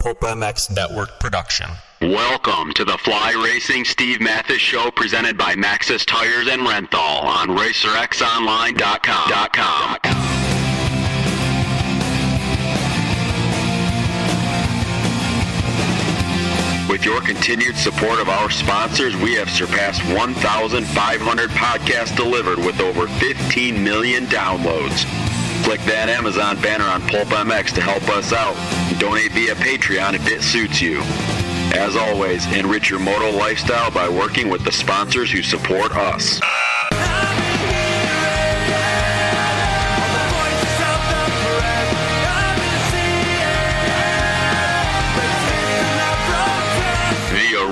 Pulp MX Network production. Welcome to the Fly Racing Steve Mathis Show presented by Maxxis Tires and Renthal on RacerXOnline.com. With your continued support of our sponsors, we have surpassed 1,500 podcasts delivered with over 15 million downloads. Click that Amazon banner on Pulp MX to help us out. Donate via Patreon if it suits you. As always, enrich your moto lifestyle by working with the sponsors who support us.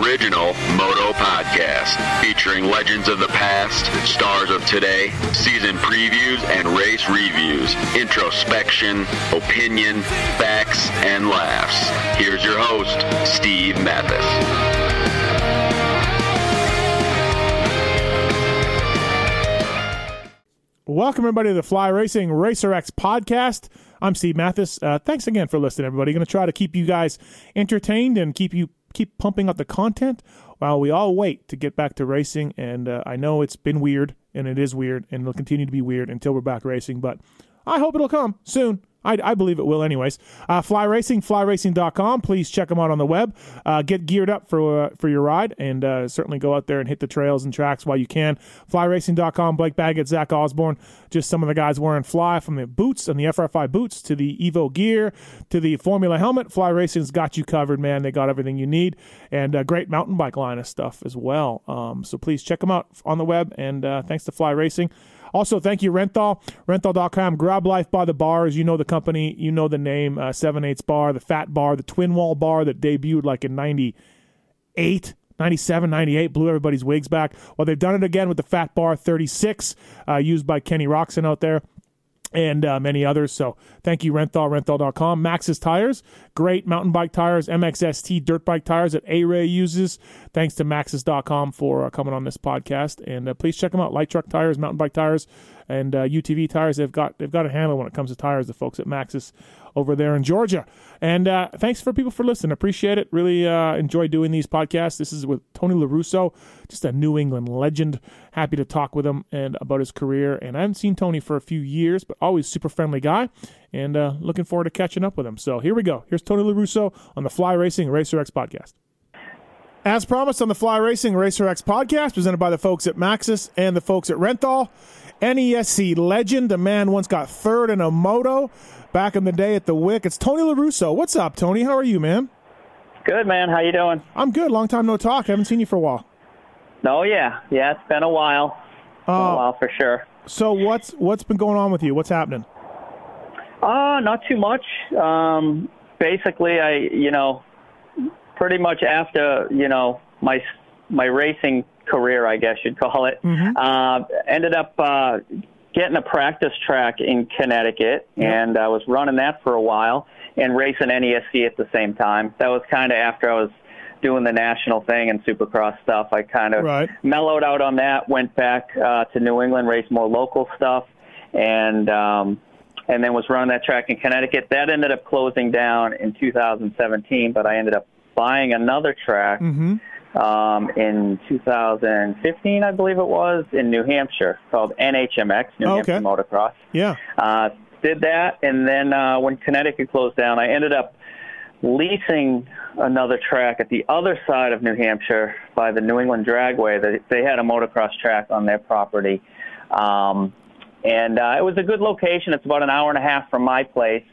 Original Moto Podcast, featuring legends of the past, stars of today, season previews and race reviews, introspection, opinion, facts, and laughs. Here's your host, Steve Mathis. Welcome, everybody, to the Fly Racing Racer X podcast. I'm Steve Mathis. Uh, thanks again for listening, everybody. Going to try to keep you guys entertained and keep you keep pumping out the content while we all wait to get back to racing. And uh, I know it's been weird, and it is weird, and it'll continue to be weird until we're back racing. But I hope it'll come soon. I, I believe it will, anyways. Uh, Fly Racing, flyracing.com. Please check them out on the web. Uh, get geared up for uh, for your ride, and uh, certainly go out there and hit the trails and tracks while you can. Flyracing.com. Blake Baggett, Zach Osborne, just some of the guys wearing Fly from the boots and the FRFI boots to the Evo gear to the Formula helmet. Fly Racing's got you covered, man. They got everything you need, and a great mountain bike line of stuff as well. Um, so please check them out on the web, and uh, thanks to Fly Racing. Also, thank you, Renthal. Renthal.com. Grab Life by the Bars. You know the company. You know the name. Uh, 7 8 Bar, the Fat Bar, the Twin Wall Bar that debuted like in 98. 97, 98, blew everybody's wigs back. Well, they've done it again with the Fat Bar 36, uh, used by Kenny Roczen out there and uh, many others. So thank you, Renthal, renthal.com. Maxxis Tires, great mountain bike tires, MXST dirt bike tires that A-Ray uses. Thanks to Maxxis.com for uh, coming on this podcast. And uh, please check them out. Light truck tires, mountain bike tires, and uh, UTV tires. They've got they've got a handle when it comes to tires, the folks at Maxxis over there in Georgia. And uh, thanks for people for listening. Appreciate it. Really uh, enjoy doing these podcasts. This is with Tony Lorusso, just a New England legend. Happy to talk with him and about his career. And I haven't seen Tony for a few years, but always super friendly guy. And uh, looking forward to catching up with him. So here we go. Here's Tony Lorusso on the Fly Racing Racer X podcast. As promised on the Fly Racing Racer X podcast, presented by the folks at Maxxis and the folks at Renthal. NESC legend, a man once got third in a moto back in the day at the Wick. It's Tony Lorusso. What's up, Tony? How are you, man? Good, man. How you doing? I'm good. Long time no talk. I haven't seen you for a while. Oh yeah, yeah. It's been a while. Been Uh, a while for sure. So what's what's been going on with you? What's happening? Uh, not too much. Um, basically, I you know, pretty much after you know my my racing career, I guess you'd call it. Uh, ended up uh, getting a practice track in Connecticut, and I was running that for a while and racing NESC at the same time. That was kind of after I was doing the national thing and Supercross stuff. I kind of Right. mellowed out on that. Went back uh, to New England, raced more local stuff, and um, and then was running that track in Connecticut. That ended up closing down in 2017, but I ended up buying another track um, in 2015, I believe it was, in New Hampshire called NHMX, New Oh, Hampshire. Motocross. Yeah. Uh, did that, and then uh, when Connecticut closed down, I ended up leasing another track at the other side of New Hampshire by the New England Dragway. They, they had a motocross track on their property, um, and uh, it was a good location. It's about an hour and a half from my place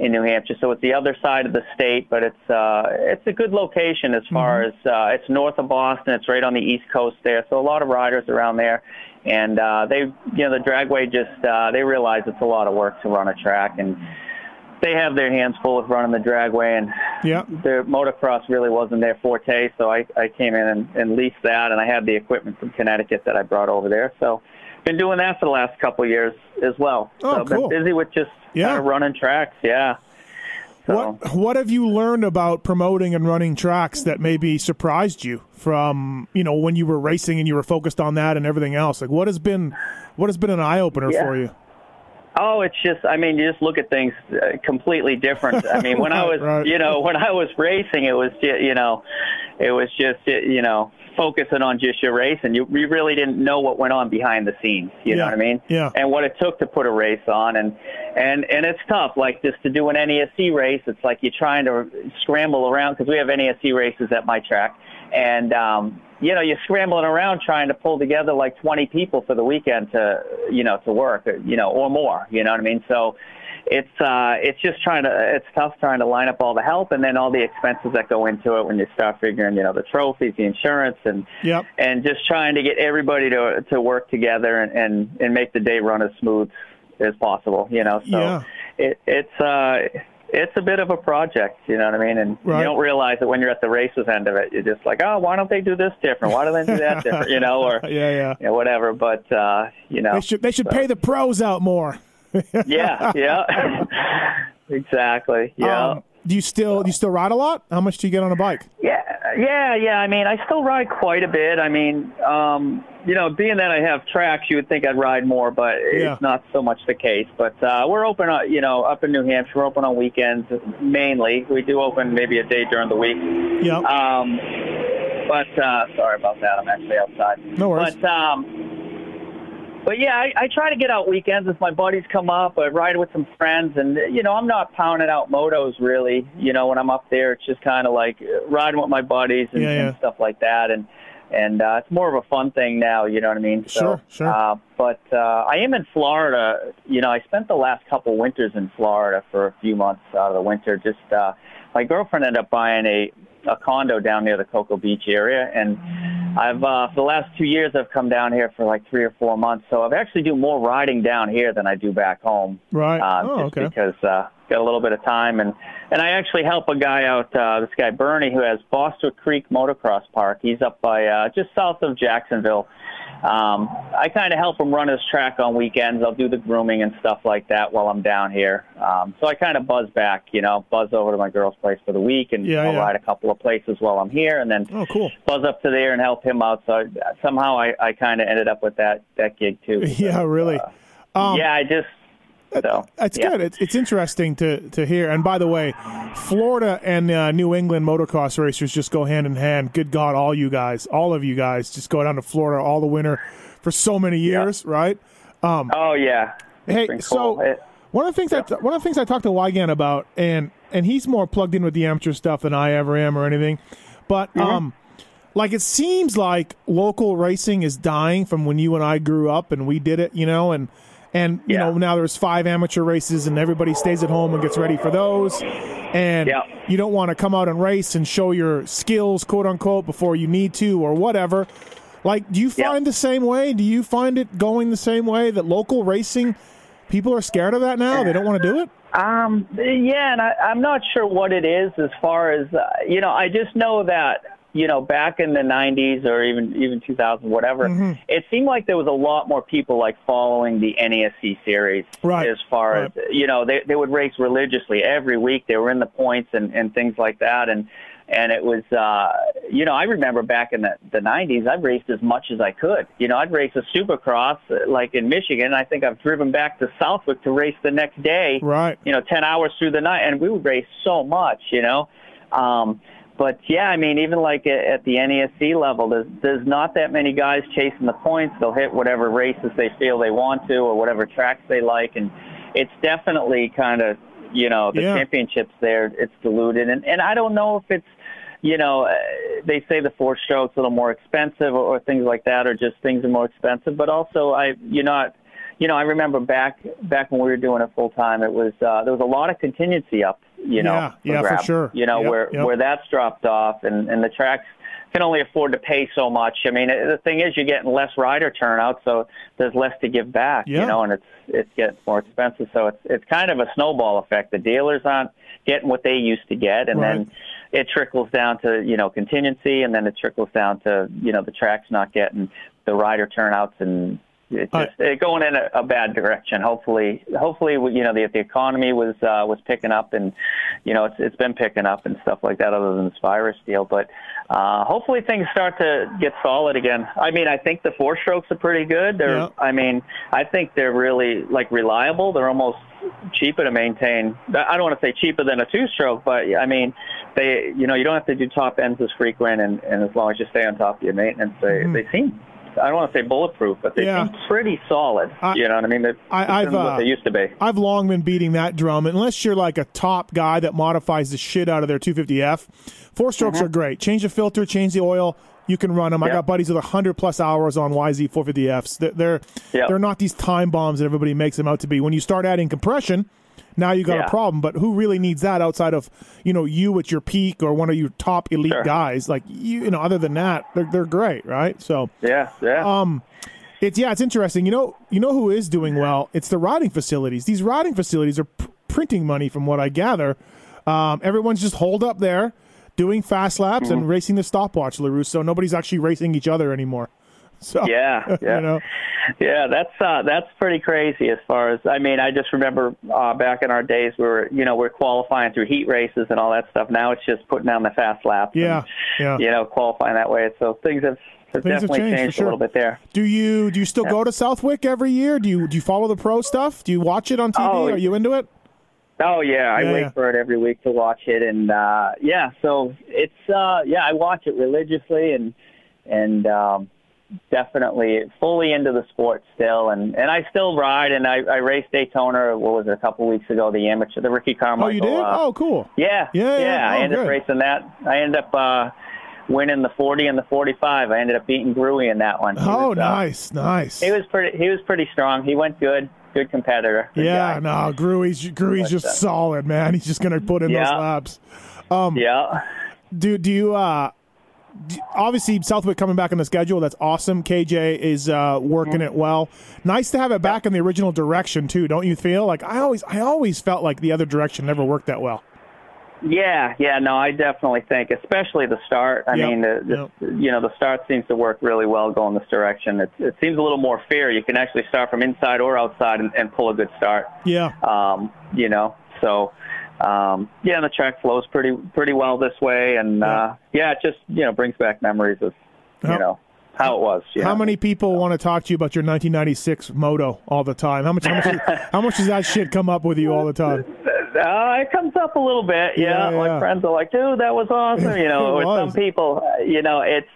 in New Hampshire, so it's the other side of the state, but it's uh, it's a good location as far as uh, it's north of Boston. It's right on the east coast there, so a lot of riders around there, and uh, they you know the Dragway just uh, they realize it's a lot of work to run a track and they have their hands full with running the dragway, and Yeah. their motocross really wasn't their forte. So I, I came in and, and leased that, and I had the equipment from Connecticut that I brought over there. So been doing that for the last couple of years as well. Oh, so cool. been busy with just Yeah. kind of running tracks. Yeah. So, What what have you learned about promoting and running tracks that maybe surprised you from you know when you were racing and you were focused on that and everything else? Like what has been what has been an eye opener Yeah. for you? Oh, it's just, I mean, you just look at things uh, completely different. I mean, when I was, right. you know, when I was racing, it was, you know, it was just, you know, focusing on just your race, and you, you really didn't know what went on behind the scenes. You know what I mean? Yeah. And what it took to put a race on, and and and it's tough. Like just to do an NESC race, it's like you're trying to scramble around because we have NESC races at my track, and um, you know you're scrambling around trying to pull together like 20 people for the weekend to you know to work, you know, or more. You know what I mean? So it's uh it's just trying to it's tough trying to line up all the help and then all the expenses that go into it when you start figuring you know the trophies the insurance and Yep. and just trying to get everybody to to work together and and, and make the day run as smooth as possible you know so Yeah. it it's uh it's a bit of a project, you know what I mean? And Right. you don't realize it when you're at the races end of it. You're just like, oh, why don't they do this different? Why don't they do that different? You know, or Yeah, yeah. you know, whatever. But uh, you know, They should they should pay the pros out more. Yeah, yeah, exactly. Yeah, Um, do you still do you still ride a lot? How much do you get on a bike? yeah, yeah, yeah. I mean, I still ride quite a bit. I mean, um, you know, being that I have tracks, you would think I'd ride more, but Yeah. it's not so much the case. But uh, we're open, uh, you know, up in New Hampshire. We're open on weekends mainly. We do open maybe a day during the week. Yeah. Um, but uh, sorry about that. I'm actually outside. No worries. But um, but yeah, I, I try to get out weekends if my buddies come up. I ride with some friends, and you know, I'm not pounding out motos really. You know, when I'm up there, it's just kind of like uh, riding with my buddies and, Yeah, yeah. and stuff like that. And and uh, it's more of a fun thing now. You know what I mean? So, Sure, sure. Uh, but uh, I am in Florida. You know, I spent the last couple winters in Florida for a few months out of the winter. Just uh, my girlfriend ended up buying a a condo down near the Cocoa Beach area, and I've uh, for the last two years I've come down here for like three or four months. So I've actually do more riding down here than I do back home. Right. Uh, oh, just okay. because uh, got a little bit of time, and and I actually help a guy out. Uh, this guy Bernie, who has Foster Creek Motocross Park. He's up by uh, just south of Jacksonville. Um, I kind of help him run his track on weekends. I'll do the grooming and stuff like that while I'm down here. Um, so I kind of buzz back, you know, buzz over to my girl's place for the week, and Yeah, I'll yeah. ride a couple of places while I'm here, and then Oh, cool. buzz up to there and help him out. So I, somehow I, I kind of ended up with that that gig too. Yeah, really. Um, yeah, I just so It's yeah. good. It's, it's interesting to, to hear. And by the way, Florida and uh, New England motocross racers just go hand in hand. Good God, all you guys, all of you guys, just go down to Florida all the winter for so many years, right? Um, Oh yeah. Hey, been so. It- one of the things I one of the things I talked to Weigandt about, and and he's more plugged in with the amateur stuff than I ever am or anything, but Mm-hmm. um, like it seems like local racing is dying from when you and I grew up and we did it, you know, and and you Yeah. know now there's five amateur races and everybody stays at home and gets ready for those, and Yeah. you don't want to come out and race and show your skills, quote unquote, before you need to or whatever. Like, do you Yeah. find the same way? Do you find it going the same way that local racing people are scared of that now? They don't want to do it? Um, yeah, and I, I'm not sure what it is as far as uh, you know. I just know that you know back in the 90s or even even 2000, whatever, Mm-hmm. it seemed like there was a lot more people like following the NESC series. Right, As far right. as you know, they they would race religiously every week. They were in the points and and things like that, and and it was uh you know i remember back in the the 90s i raced as much as i could you know i'd race a supercross uh, like in michigan i think i've driven back to southwick to race the next day Right. you know 10 hours through the night and we would race so much you know um but yeah i mean even like at, the nesc level there's there's not that many guys chasing the points they'll hit whatever races they feel they want to or whatever tracks they like and it's definitely kind of you know the Yeah. championships there it's diluted and and i don't know if it's you know, uh, they say the four strokes a little more expensive or, or things like that, or just things are more expensive. But also, I, you know, you know, I remember back back when we were doing it full time, it was uh, there was a lot of contingency up, you know, Yeah, yeah, for sure. You know, Yep, where yep. where that's dropped off, and and the tracks can only afford to pay so much. I mean, the thing is, you're getting less rider turnout, so there's less to give back, Yeah. you know, and it's it's getting more expensive. So it's it's kind of a snowball effect. The dealers aren't getting what they used to get, and Right. then it trickles down to you know contingency, and then it trickles down to you know the tracks not getting the rider turnouts and it's Uh, just it going in a, a bad direction. Hopefully, hopefully, you know, the the economy was uh, was picking up, and you know, it's it's been picking up and stuff like that. Other than this virus deal, but uh, hopefully things start to get solid again. I mean, I think the four strokes are pretty good. They're, Yeah. I mean, I think they're really like reliable. They're almost cheaper to maintain. I don't want to say cheaper than a two-stroke, but I mean, they, you know, you don't have to do top ends as frequent, and, and as long as you stay on top of your maintenance, they they seem. I don't want to say bulletproof, but they Mm-hmm. Yeah. seem pretty solid. I- you know what I mean? They're I, I've, than uh, they used to be. I've long been beating that drum. Unless you're like a top guy that modifies the shit out of their 250F, four strokes are great. Change the filter, change the oil. You can run them. I Mm-hmm. Got buddies with 100 plus hours on YZ 450Fs. They're they're, Yeah. they're not these time bombs that everybody makes them out to be. When you start adding compression, now you got Yeah. a problem. But who really needs that outside of you know you at your peak or one of your top elite Sure. guys? Like you, you know, other than that, they're they're great, right? So Yeah, yeah. um, it's yeah, it's interesting. You know, you know who is doing well? It's the riding facilities. These riding facilities are p- printing money, from what I gather. Um, everyone's just holed up there, doing fast laps Mm-hmm. and racing the stopwatch, Larousse. So nobody's actually racing each other anymore. So Yeah, yeah. you know, Yeah, that's uh, that's pretty crazy. As far as I mean, I just remember uh, back in our days, we were you know we're qualifying through heat races and all that stuff. Now it's just putting down the fast laps. Yeah, and, yeah. You know, qualifying that way. So things have, have Things have definitely changed, changed sure. a little bit there. do you do you still go to Southwick every year? Do you do you follow the pro stuff? Do you watch it on TV? Oh, Are you into it? Oh yeah, I Yeah, wait yeah. for it every week to watch it, and uh, yeah, so it's uh, yeah, I watch it religiously, and and um, definitely fully into the sport still, and and I still ride, and I, I raced Daytona. What was it a couple weeks ago? The amateur, the Ricky Carmichael. Oh, you did? Uh, oh, cool. yeah, Yeah, yeah. I Oh, ended good. up racing that. I ended up uh, winning the 40 and the 45. I ended up beating Gruey in that one. He Oh, was, uh, nice, nice. he was pretty. He was pretty strong. He went good. Good competitor. Good yeah, guy. no, Gruey's Gruey's just that? solid, man. He's just gonna put in those Yeah. laps. Yeah. Do do you uh obviously Southwick coming back on the schedule, that's awesome. KJ is uh working it well. Nice to have it back in the original direction too, don't you feel? Like I always I always felt like the other direction never worked that well. Yeah, yeah, no, I definitely think, especially the start. I Yep, mean, the, the, you know, the start seems to work really well going this direction. It, it seems a little more fair. You can actually start from inside or outside and, and pull a good start. Yeah. Um, you know, so um, yeah, and the track flows pretty pretty well this way, and uh, yeah, it just you know brings back memories of you know how it was. How know. many people want to talk to you about your 1996 moto all the time? How much how much, how much does that shit come up with you all the time? Uh, it comes up a little bit, yeah. Yeah, My yeah. friends are like, "Dude, that was awesome." You know, It with some people, uh, you know, it's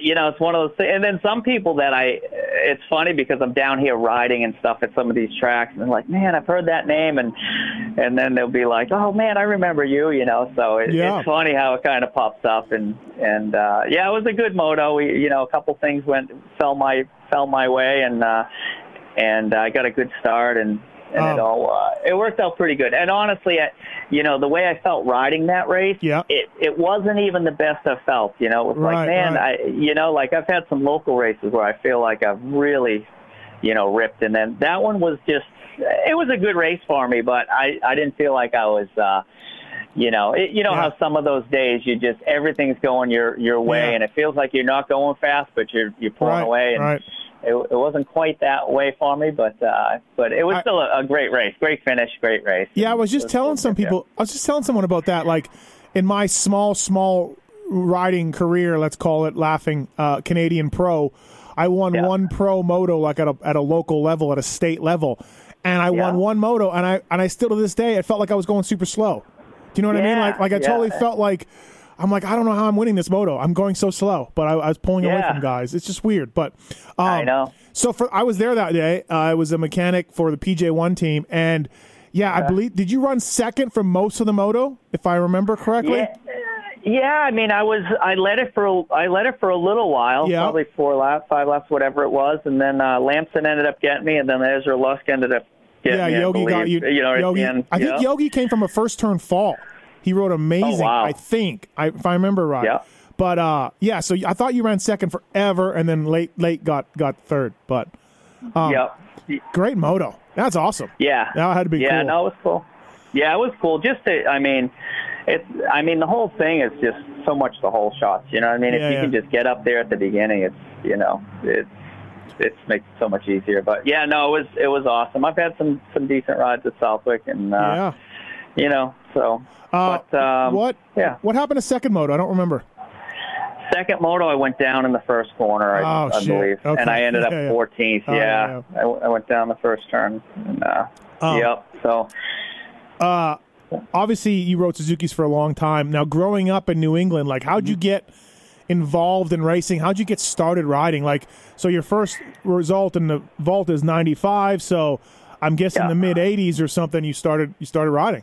you know, it's one of those things. And then some people that I, it's funny because I'm down here riding and stuff at some of these tracks, and like, "Man, I've heard that name," and and then they'll be like, "Oh man, I remember you," you know. So it, Yeah. it's funny how it kind of pops up, and and uh, yeah, it was a good moto. We, you know, a couple things went fell my fell my way, and uh, and I got a good start, and and it Oh. all uh, it worked out pretty good. And honestly, I, you know, the way I felt riding that race, Yeah. it it wasn't even the best I felt. You know, it was Right, like, man, right. I, you know, like I've had some local races where I feel like I've really, you know, ripped, and then that one was just, it was a good race for me, but I I didn't feel like I was. uh you know, it, you know Yeah. how some of those days you just everything's going your your way, Yeah. and it feels like you're not going fast, but you're you're pulling Right, away, and right. It, it wasn't quite that way for me, but uh, but it was I- still a, a great race, great finish, great race. Yeah, I was just It telling some yeah. people. I was just telling someone about that. Like in my small, small riding career, let's call it, laughing uh, Canadian pro. I won Yeah. one pro moto like at a at a local level, at a state level, and I won one moto, and I and I still to this day, it felt like I was going super slow. Do you know what I mean? Like like I yeah. totally felt like. I'm like I don't know how I'm winning this moto. I'm going so slow, but I, I was pulling away from guys. It's just weird. But um, I know. so for I was there that day. Uh, I was a mechanic for the PJ1 team, and yeah, I believe. Did you run second for most of the moto, if I remember correctly? Yeah, yeah. I mean, I was I led it for a- I led it for a little while, Yeah. probably four laps, five laps, whatever it was, and then uh, Lamson ended up getting me, and then Ezra Lusk ended up getting Yeah, me. I Yogi got you. You know, Yogi, end. I think yeah. Yogi came from a first turn fall. He wrote amazing. Oh, wow. I think, I, if I remember right. Yeah. But uh, yeah, so I thought you ran second forever, and then late, late got got third. But um, Yep. great moto. That's awesome. Yeah. That had to be yeah, cool. no, it was cool. Yeah, it was cool. Just to, I mean, it's, I mean, the whole thing is just so much the whole shots. You know what I mean? Yeah, if you yeah. can just get up there at the beginning, it's, you know, it's, it's makes it so much easier. But yeah, no, it was it was awesome. I've had some some decent rides at Southwick, and uh, yeah. You know, so. Uh, but um, what? Yeah. What happened to second moto? I don't remember. Second moto, I went down in the first corner, I, Oh, I shit. believe, Okay. and I ended up Yeah, yeah. 14th. Oh, yeah, I, I went down the first turn. And, uh, Oh. Yep. So Uh, obviously, you rode Suzuki's for a long time. Now, growing up in New England, like, how'd you get involved in racing? How'd you get started riding? Like, so your first result in the vault is 95. So I'm guessing Yeah. the mid 80s or something. You started you started riding.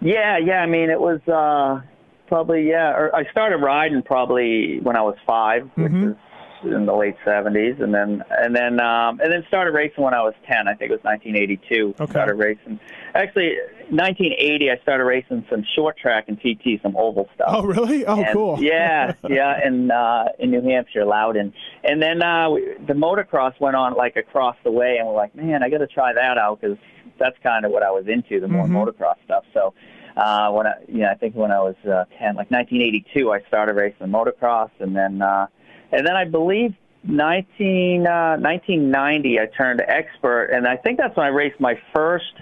Yeah, yeah. I mean, it was uh, probably yeah. Or I started riding probably when I was 5 which Mhm. is in the late '70s, and then and then um, and then started racing when I was 10. I think it was 1982. Okay. Started racing. Actually, 1980. I started racing some short track and TT, some oval stuff. Oh, really? Oh, And- cool. yeah, yeah, in uh, in New Hampshire, Loudon, and then uh, we, the motocross went on like across the way, and we're like, man, I got to try that out because that's kind of what I was into, the more Mhm. motocross stuff. So uh, when I, you know, I think when I was uh, ten, like 1982, I started racing motocross, and then uh, and then I believe 19 uh, 1990, I turned expert, and I think that's when I raced my first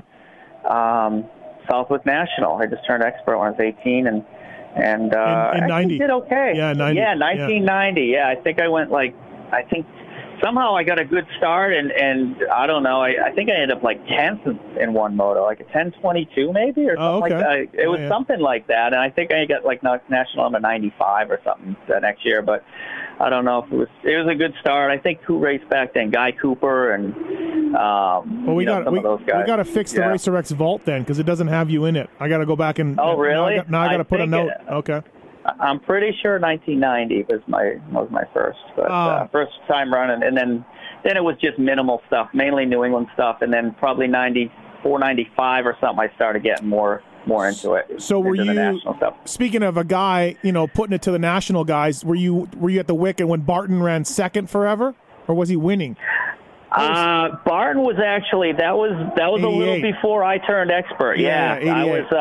um, Southwick National. I just turned expert when I was 18, and and uh, In- in I did okay. Yeah, 90. Yeah, Yeah. 1990. Yeah. I think I went like I think somehow I got a good start, and and I don't know. I, I think I ended up like 10th in, one moto, like a 1022 maybe or something Oh, like that. It was yeah. something like that, and I think I got like na- national number 95 or something that next year, but. I don't know if it was. It was a good start. I think who raced back then? Guy Cooper and um, Well, we got we, of those we got to fix the Yeah. Racer X vault then because it doesn't have you in it. I got to go back and. Oh, now I really? got- Now I got to put a note. it- okay. I'm pretty sure 1990 was my was my first, but Oh. uh, first time running, and then then it was just minimal stuff, mainly New England stuff, and then probably 94, 95 or something. I started getting more more into it. So were you- stuff? Speaking of a guy, you know, putting it to the national guys, were you were you at the wicket when Barton ran second forever, or was he winning? Uh, Barton was actually that was that was a little before I turned expert. Yeah, Yeah, I was uh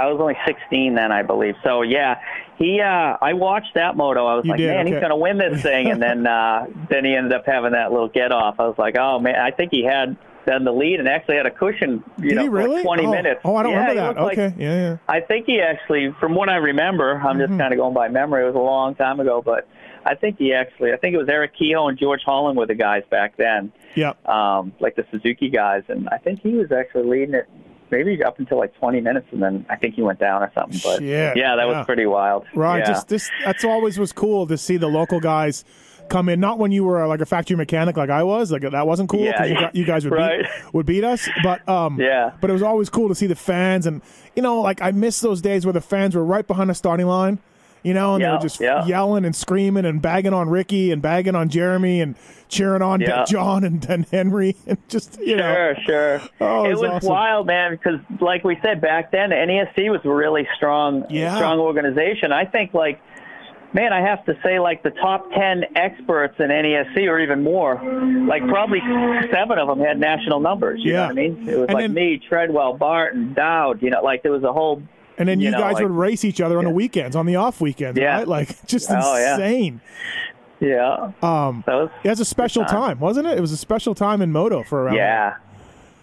I was only 16 then, I believe. So yeah, he uh I watched that moto. I was You like, did, man, okay. he's gonna win this thing. and then uh then he ended up having that little get off. I was like, oh man, I think he had then the lead and actually had a cushion. You Did know, he for really? like 20 oh, minutes. Oh, I don't Yeah, remember that. looked like- okay, yeah, yeah. I think he actually, from what I remember, I'm Mm-hmm. just kind of going by memory. It was a long time ago, but I think he actually, I think it was Eric Kehoe and George Holland were the guys back then Yeah. um, like the Suzuki guys, and I think he was actually leading it maybe up until like 20 minutes, and then I think he went down or something. But Shit, yeah, that yeah. was pretty wild. Right. Yeah. Just this. That's always was cool to see the local guys come in. Not when you were like a factory mechanic like I was. Like that wasn't cool Yeah, you, yeah. you guys would Right. beat would beat us. But um. Yeah. But it was always cool to see the fans, and you know, like I miss those days where the fans were right behind the starting line. You know, and they were just yeah. yelling and screaming and bagging on Ricky and bagging on Jeremy and cheering on Yeah. John and, and Henry and just you know. Sure, sure. Oh, it it was awesome. wild, man. Because, like we said back then, NESC was a really strong, Yeah. strong organization. I think, like, man, I have to say, like the top ten experts in NESC, or even more, like probably seven of them had national numbers. You Yeah. know what I mean? It was And like then- me, Treadwell, Barton, Dowd. You know, like there was a whole. And then you, you know, guys like- would race each other on the weekends, on the off weekends, Yeah. right? Like just Oh, insane. Yeah, Um, that was. It was a special time. time, wasn't it? It was a special time in moto for around. Yeah.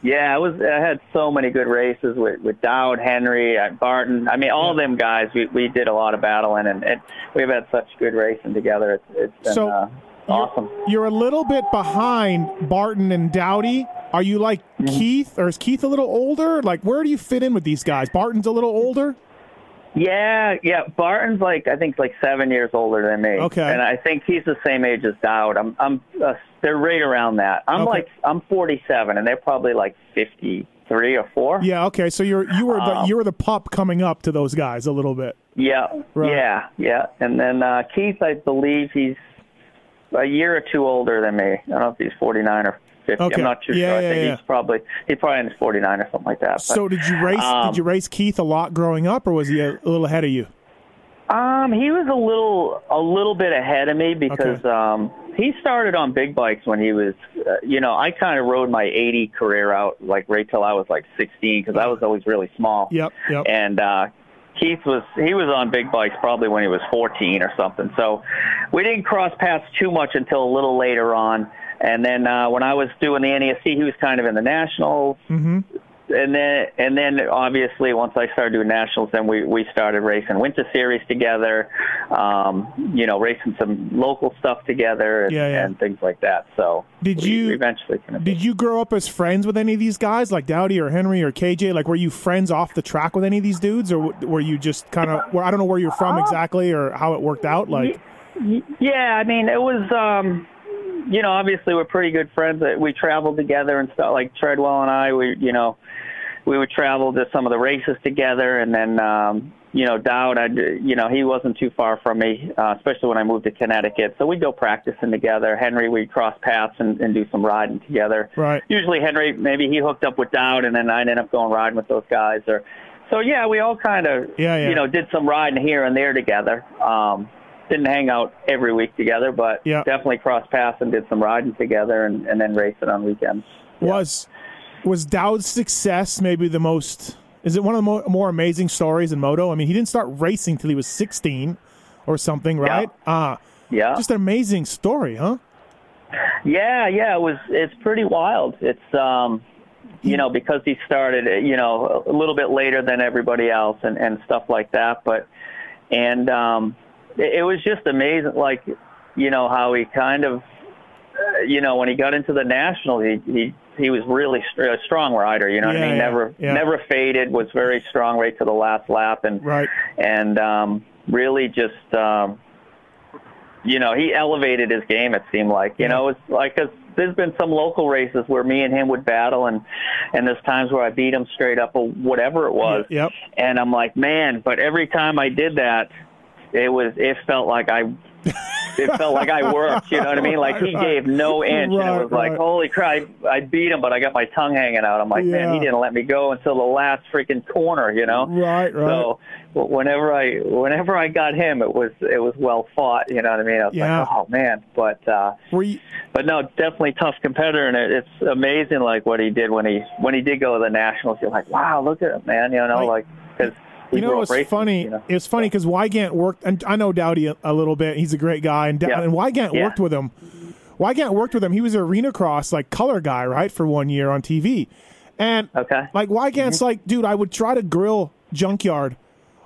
Yeah, I was. I had so many good races with with Dowd, Henry, uh, Barton. I mean, all them guys. We we did a lot of battling, and, and we've had such good racing together. It's it's been So, uh, awesome. You're a little bit behind Barton and Dowdy. Are you like Mm-hmm. Keith, or is Keith a little older? Like, where do you fit in with these guys? Barton's a little older. Yeah, yeah. Barton's like I think like seven years older than me. Okay. and I think he's the same age as Dowd. I'm I'm uh, they're right around that. I'm Okay. like I'm 47, and they're probably like 53 or four. Yeah. Okay. So you're you were the Um, you were the pup coming up to those guys a little bit. Yeah, Right. yeah, yeah. And then uh, Keith, I believe he's a year or two older than me. I don't know if he's 49 or 50. Okay. I'm not too Yeah, sure. I think yeah. he's probably he's probably in his 49 or something like that. But, So did you race? um, did you race Keith a lot growing up, or was he a, a little ahead of you? um, he was a little a little bit ahead of me because Okay. um, he started on big bikes when he was, uh, you know, I kind of rode my 80 career out like right till I was like 16 because I was always really small. Yep. Yep. and uh Keith was he was on big bikes probably when he was 14 or something. So we didn't cross paths too much until a little later on. And then uh, when I was doing the NESC, he was kind of in the nationals. Mm-hmm. And then, and then, obviously, once I started doing nationals, then we we started racing winter series together. Um, you know, racing some local stuff together and, Yeah, yeah. and things like that. So Did we- you- we eventually Did you grow up as friends with any of these guys, like Dowdy or Henry or KJ? Like, were you friends off the track with any of these dudes, or were you just kind of? Where I don't know where you're from exactly or how it worked out. Like, Yeah, I mean, it was, um, you know, obviously we're pretty good friends. Uh, We traveled together and stuff. Like Treadwell and I, we, you know, we would travel to some of the races together, and then, um, you know, Dowd, I, you know, he wasn't too far from me, uh, especially when I moved to Connecticut. So we'd go practicing together. Henry, we'd cross paths and, and do some riding together. Right. Usually Henry, maybe he hooked up with Dowd, and then I'd end up going riding with those guys. Or so, yeah, we all kind of, Yeah, yeah. you know, did some riding here and there together. Um, didn't hang out every week together, but Yeah. definitely crossed paths and did some riding together, and, and then racing on weekends. was was Dowd's success maybe the most? Is it one of the mo- more amazing stories in moto? I mean, he didn't start racing till he was 16 or something, right? Uh Yeah, just an amazing story, huh? yeah, yeah. It was. It's pretty wild. It's um, you know, because he started, you know, a little bit later than everybody else, and and stuff like that. But and um, it, was just amazing, like you know how he kind of, uh, you know, when he got into the national, he he he was really a strong rider. You know what I mean? yeah, Never yeah. never faded. Was very strong right to the last lap, and Right. and um, really just um, you know he elevated his game. It seemed like you Yeah. know it's like 'cause there's been some local races where me and him would battle, and and there's times where I beat him straight up or whatever it was. Yep. And I'm like, man, but every time I did that, it was it felt like I. it felt like I worked, you know what I mean? Like he Right, right. gave no inch, and Right, it was like, holy crap! I beat him, but I got my tongue hanging out. I'm like, man, he didn't let me go until the last freaking corner, you know? Right, right. So whenever I whenever I got him, it was it was well fought. You know what I mean? I was Yeah. like, oh man, but uh, you, but no, definitely tough competitor, and it, it's amazing like what he did when he when he did go to the nationals. You're like, wow, look at him, man. You know, Like- like because you know, it's funny. You know? It funny because Weigandt worked, and I know Dowdy a, a little bit. He's a great guy, and, Yeah. and Weigandt Yeah. worked with him. Weigandt worked with him. He was arena cross like color guy, right, for one year on TV. And Okay. like Weigandt's Mm-hmm. like, dude, I would try to grill Junkyard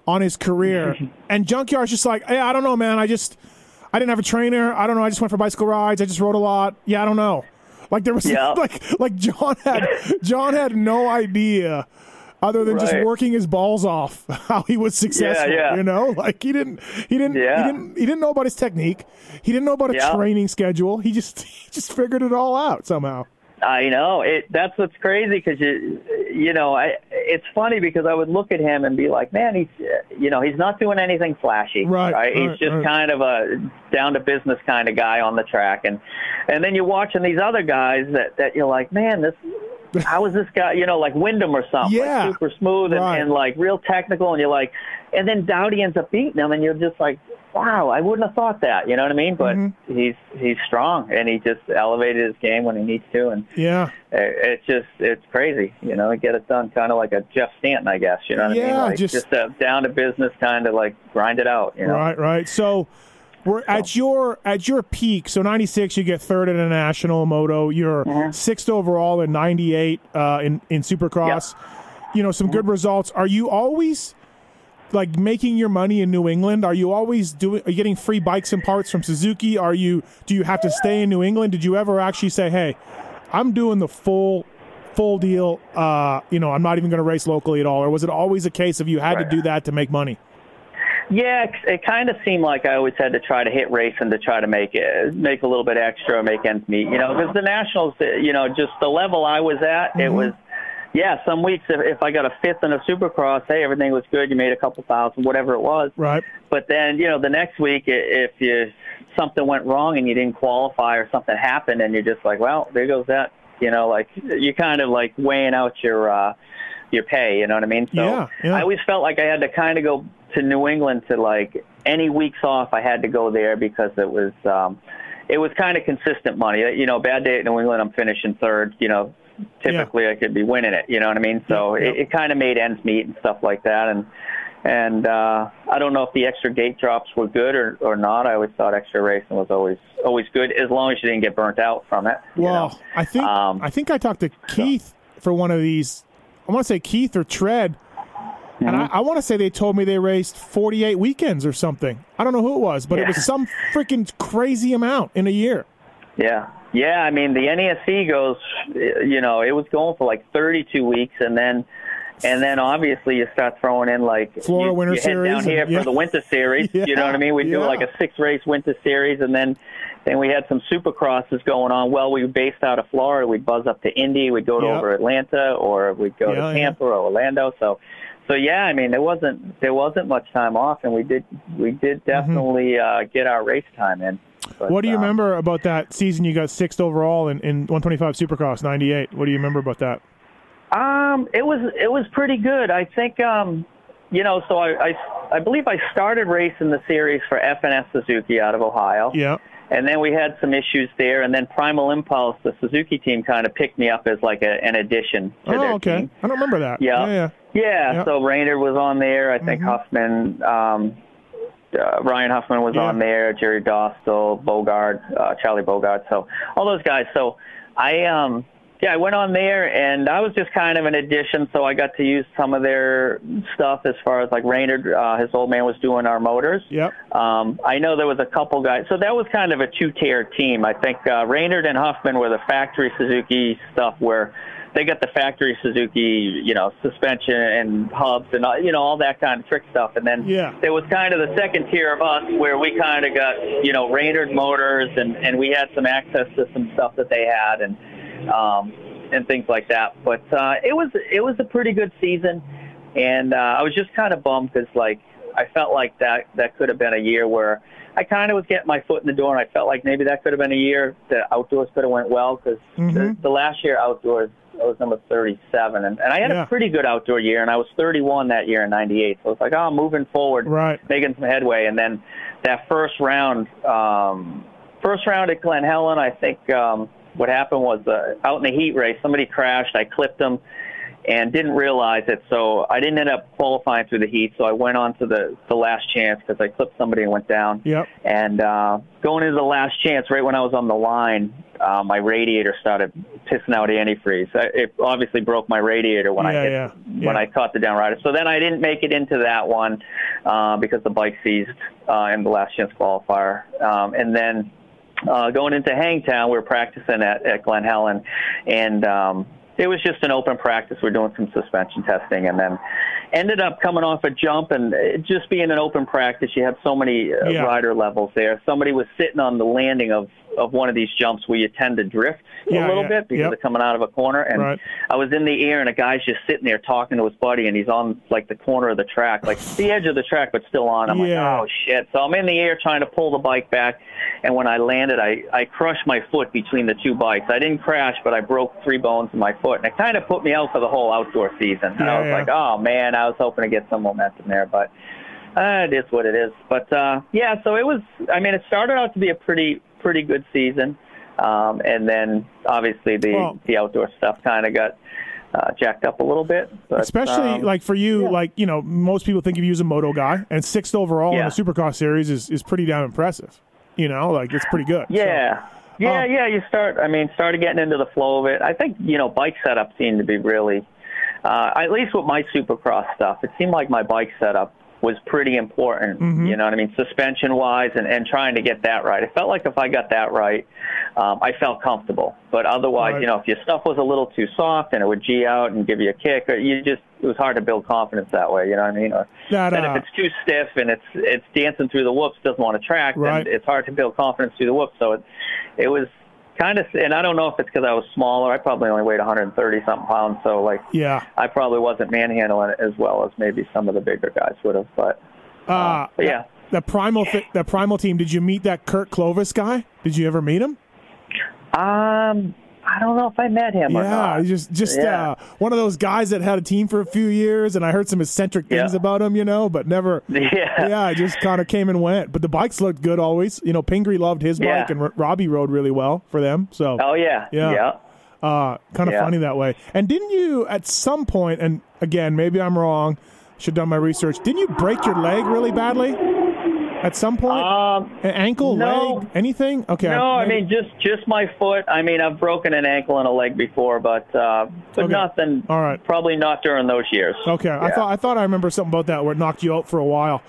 on his career, and Junkyard's just like, hey, I don't know, man. I just, I didn't have a trainer. I don't know. I just went for bicycle rides. I just rode a lot. Yeah, I don't know. Like there was Yeah. like like John had John had no idea other than just working his balls off how he was successful. yeah. You know, like he didn't he didn't Yeah. he didn't he didn't know about his technique. He didn't know about a Yeah. training schedule. He just he just figured it all out somehow. I know it. That's what's crazy because you, you know, I. It's funny because I would look at him and be like, man, he's, you know, he's not doing anything flashy, Right, right, He's just right. kind of a down to business kind of guy on the track, and and then you're watching these other guys that that you're like, man, this. How is this guy? You know, like Windham or something, Yeah. like super smooth and, Right. and like real technical, and you're like, and then Dowdy ends up beating him, and you're just like, wow, I wouldn't have thought that. You know what I mean? But Mm-hmm. he's he's strong, and he just elevated his game when he needs to, and Yeah. it- it's just it's crazy, you know. Get it done, kind of like a Jeff Stanton, I guess. You know what I mean? Like just- just, a down to business kind of like grind it out. You know? Right, right. So we're at your at your peak. So ninety six, you get third in a national moto. You're Mm-hmm. sixth overall in ninety eight uh, in in Supercross. You know some Mm-hmm. good results. Are you always like making your money in New England? Are you always doing? Are you getting free bikes and parts from Suzuki? Are you? Do you have to stay in New England? Did you ever actually say, "Hey, I'm doing the full." Full deal. Uh, you know, I'm not even going to race locally at all. Or was it always a case of you had Right. to do that to make money? Yeah, it, it kind of seemed like I always had to try to hit racing to try to make it make a little bit extra, make ends meet. You know, because the nationals, you know, just the level I was at, it was. Yeah, some weeks if, if I got a fifth in a supercross, hey, everything was good. You made a couple thousand, whatever it was. Right. But then, you know, the next week, if you something went wrong and you didn't qualify or something happened, and you're just like, well, there goes that. You know, like you're kind of like weighing out your uh, your pay. You know what I mean? So Yeah, yeah. I always felt like I had to kind of go to New England to like any weeks off. I had to go there because it was um, it was kind of consistent money. You know, bad day at New England, I'm finishing third. You know, typically I could be winning it. You know what I mean? So Yeah, yeah. it, it kind of made ends meet and stuff like that. And And uh, I don't know if the extra gate drops were good or, or not. I always thought extra racing was always always good as long as you didn't get burnt out from it. Well, know? I think Um, I think I talked to Keith for one of these. I want to say Keith or Tread, and Mm-hmm. I, I want to say they told me they raced 48 weekends or something. I don't know who it was, but it was some freaking crazy amount in a year. Yeah. Yeah, I mean the NESC goes you know, it was going for like 32 weeks and then and then obviously you start throwing in like Florida you, Winter you head Series down here and- yeah. for the winter series, Yeah. you know what I mean? We do like a six race winter series and then then we had some supercrosses going on. Well, we were based out of Florida. We'd buzz up to Indy, we'd go to Yeah. over Atlanta or we'd go Yeah, to yeah. Tampa or Orlando. So so yeah, I mean there wasn't there wasn't much time off and we did we did definitely uh get our race time in. But, Mm-hmm. what do you um, remember about that season? You got sixth overall in, in 125 Supercross '98. What do you remember about that? Um, it was it was pretty good. I think um, you know, so I, I I believe I started racing the series for FNS Suzuki out of Ohio. Yeah, And then we had some issues there, and then Primal Impulse, the Suzuki team, kind of picked me up as like a, an addition to their oh, okay. team. I don't remember that. Yeah. yeah, yeah. Yeah, Yeah. so Reynard was on there. I think Huffman, um, uh, Ryan Huffman was Yeah. on there. Jerry Dostal, Bogard, uh, Charlie Bogard. So all those guys. So I, um, yeah, I went on there, and I was just kind of an addition. So I got to use some of their stuff as far as like Reynard, uh, his old man was doing our motors. Yep. Um, I know there was a couple guys, so that was kind of a two-tier team. I think uh, Reynard and Huffman were the factory Suzuki stuff, where they got the factory Suzuki, you know, suspension and hubs and all, you know all that kind of trick stuff. And then Yeah. there was kind of the second tier of us, where we kind of got you know Reynard motors, and and we had some access to some stuff that they had, and um, and things like that. But uh, it was it was a pretty good season, and uh, I was just kind of bummed because like I felt like that that could have been a year where I kind of was getting my foot in the door, and I felt like maybe that could have been a year that outdoors could have went well because the, Mhm. the last year outdoors I was number 37, and, and I had Yeah. a pretty good outdoor year, and I was 31 that year in '98. So it's like, oh, moving forward, Right. making some headway, and then that first round, um, first round at Glen Helen, I think um, what happened was uh, out in the heat race, somebody crashed. I clipped them and didn't realize it, so I didn't end up qualifying through the heat. So I went on to the the last chance because I clipped somebody and went down. Yep. And uh, going into the last chance, right when I was on the line, uh, my radiator started pissing out antifreeze. I, it obviously broke my radiator when I hit, yeah, when yeah. I caught the downrider. So then I didn't make it into that one uh, because the bike seized uh, in the last chance qualifier. Um, and then uh, going into Hangtown, we were practicing at, at Glen Helen, and um, it was just an open practice. We are doing some suspension testing, and then ended up coming off a jump. And it just being an open practice, you have so many uh, Yeah. rider levels there. Somebody was sitting on the landing of of one of these jumps where you tend to drift Yeah, a little yeah. bit because Yep. of coming out of a corner. And Right. I was in the air, and a guy's just sitting there talking to his buddy, and he's on like the corner of the track, like the edge of the track, but still on. I'm Yeah. like, oh shit! So I'm in the air trying to pull the bike back, and when I landed, I I crushed my foot between the two bikes. I didn't crash, but I broke three bones in my foot, and it kind of put me out for the whole outdoor season. And I was like, oh man, I was hoping to get some momentum there, but. Uh, it is what it is, but uh, yeah. So it was. I mean, it started out to be a pretty pretty good season, um, and then obviously the Well- the outdoor stuff kind of got uh, jacked up a little bit. But, Especially um, like for you, yeah. like you know, most people think of you as a moto guy, and sixth overall in the Supercross series is is pretty damn impressive. You know, like it's pretty good. So- Yeah. Yeah, Um, yeah, you start I mean, started getting into the flow of it. I think, you know, bike setup seemed to be really uh at least with my supercross stuff, it seemed like my bike setup was pretty important. Mhm. You know what I mean? Suspension wise and, and trying to get that right. It felt like if I got that right, um, I felt comfortable. But otherwise, Right. you know, if your stuff was a little too soft and it would G out and give you a kick, or you just it was hard to build confidence that way, you know what I mean? Or That, uh, if it's too stiff and it's it's dancing through the whoops, doesn't want to track, Right. then it's hard to build confidence through the whoops. So it it was kind of, and I don't know if it's because I was smaller. I probably only weighed 130 something pounds, so like Yeah. I probably wasn't manhandling it as well as maybe some of the bigger guys would have. But, Uh, but yeah, the primal th- that primal team. Did you meet that Kurt Clovis guy? Did you ever meet him? um, I don't know if I met him or Yeah, not. just just Yeah. uh, one of those guys that had a team for a few years, and I heard some eccentric things Yeah. about him, you know, but never. Yeah. yeah, I just kind of came and went. But the bikes looked good always. You know, Pingree loved his Yeah. bike, and R- Robbie rode really well for them. So, Oh yeah, Yeah. yeah. uh, kind of funny that way. And didn't you at some point? And again, maybe I'm wrong, Should have done my research. Didn't you break your leg really badly at some point? Um, An ankle, no. leg, anything? Okay. no, I maybe- mean just just my foot. I mean, I've broken an ankle and a leg before, but uh, but Okay. nothing. All right. Probably not during those years. Okay, I thought I thought I remember something about that where it knocked you out for a while.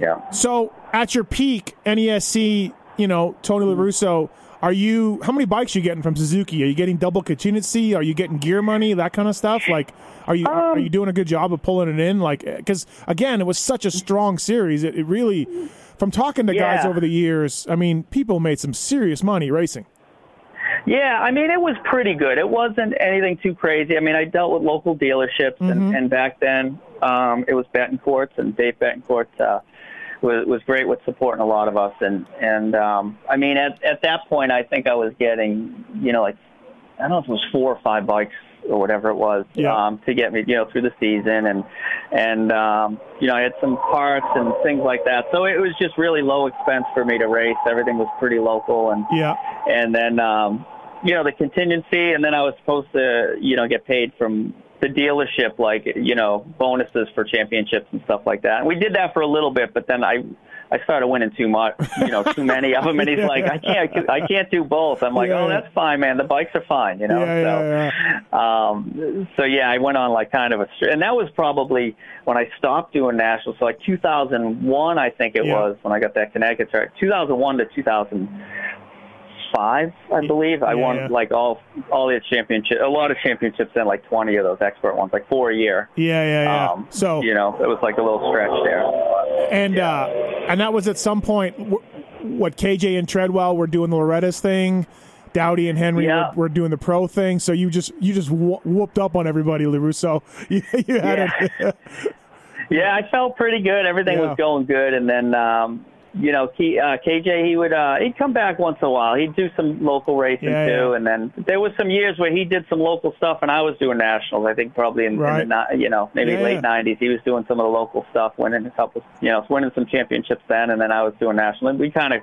Yeah. So at your peak, NESC, you know, Tony Lorusso, are you how many bikes are you getting from Suzuki? Are you getting double contingency? Are you getting gear money, that kind of stuff? Like are you are Um, you doing a good job of pulling it in? Like cuz again, it was such a strong series. It, it really from talking to guys over the years, I mean, people made some serious money racing. Yeah, I mean, it was pretty good. It wasn't anything too crazy. I mean, I dealt with local dealerships, Mm-hmm. and, and back then um, it was Betancourt's, and Dave Betancourt uh, was was great with supporting a lot of us. And and um, I mean, at at that point, I think I was getting, you know, like I don't know if it was four or five bikes or whatever it was Yeah. um, to get me, you know, through the season, and and um, you know, I had some parts and things like that. So it was just really low expense for me to race. Everything was pretty local, and Yeah. and then um, you know the contingency, and then I was supposed to you know get paid from the dealership, like you know bonuses for championships and stuff like that. And we did that for a little bit, but then I I started winning too much, you know, too many of them, and he's like, I can't I can't do both. I'm like, Yeah, oh, that's fine, man. The bikes are fine, you know. Yeah, so, yeah, Um, so yeah, I went on like kind of a, and that was probably when I stopped doing nationals. So like 2001, I think it Yeah. was when I got that Connecticut track. 2001 to 2005, I believe. I Yeah, won yeah. like all all the championships, a lot of championships, and like 20 of those expert ones, like four a year. Yeah, yeah, yeah. Um, so you know, it was like a little stretch there. And uh, and that was at some point what KJ and Treadwell were doing the Loretta's thing. Dowdy and Henry Yeah. were, were doing the pro thing, so you just you just wh- whooped up on everybody, Lorusso. You, you had Yeah. it. Yeah, I felt pretty good. Everything Yeah. was going good, and then um, you know, K, uh, KJ he would uh, he'd come back once in a while. He'd do some local racing Yeah, too, yeah. and then there was some years where he did some local stuff, and I was doing nationals. I think probably in, Right. in the you know maybe Yeah, late yeah. '90s. He was doing some of the local stuff, winning a couple, you know, winning some championships then, and then I was doing national. And we kind of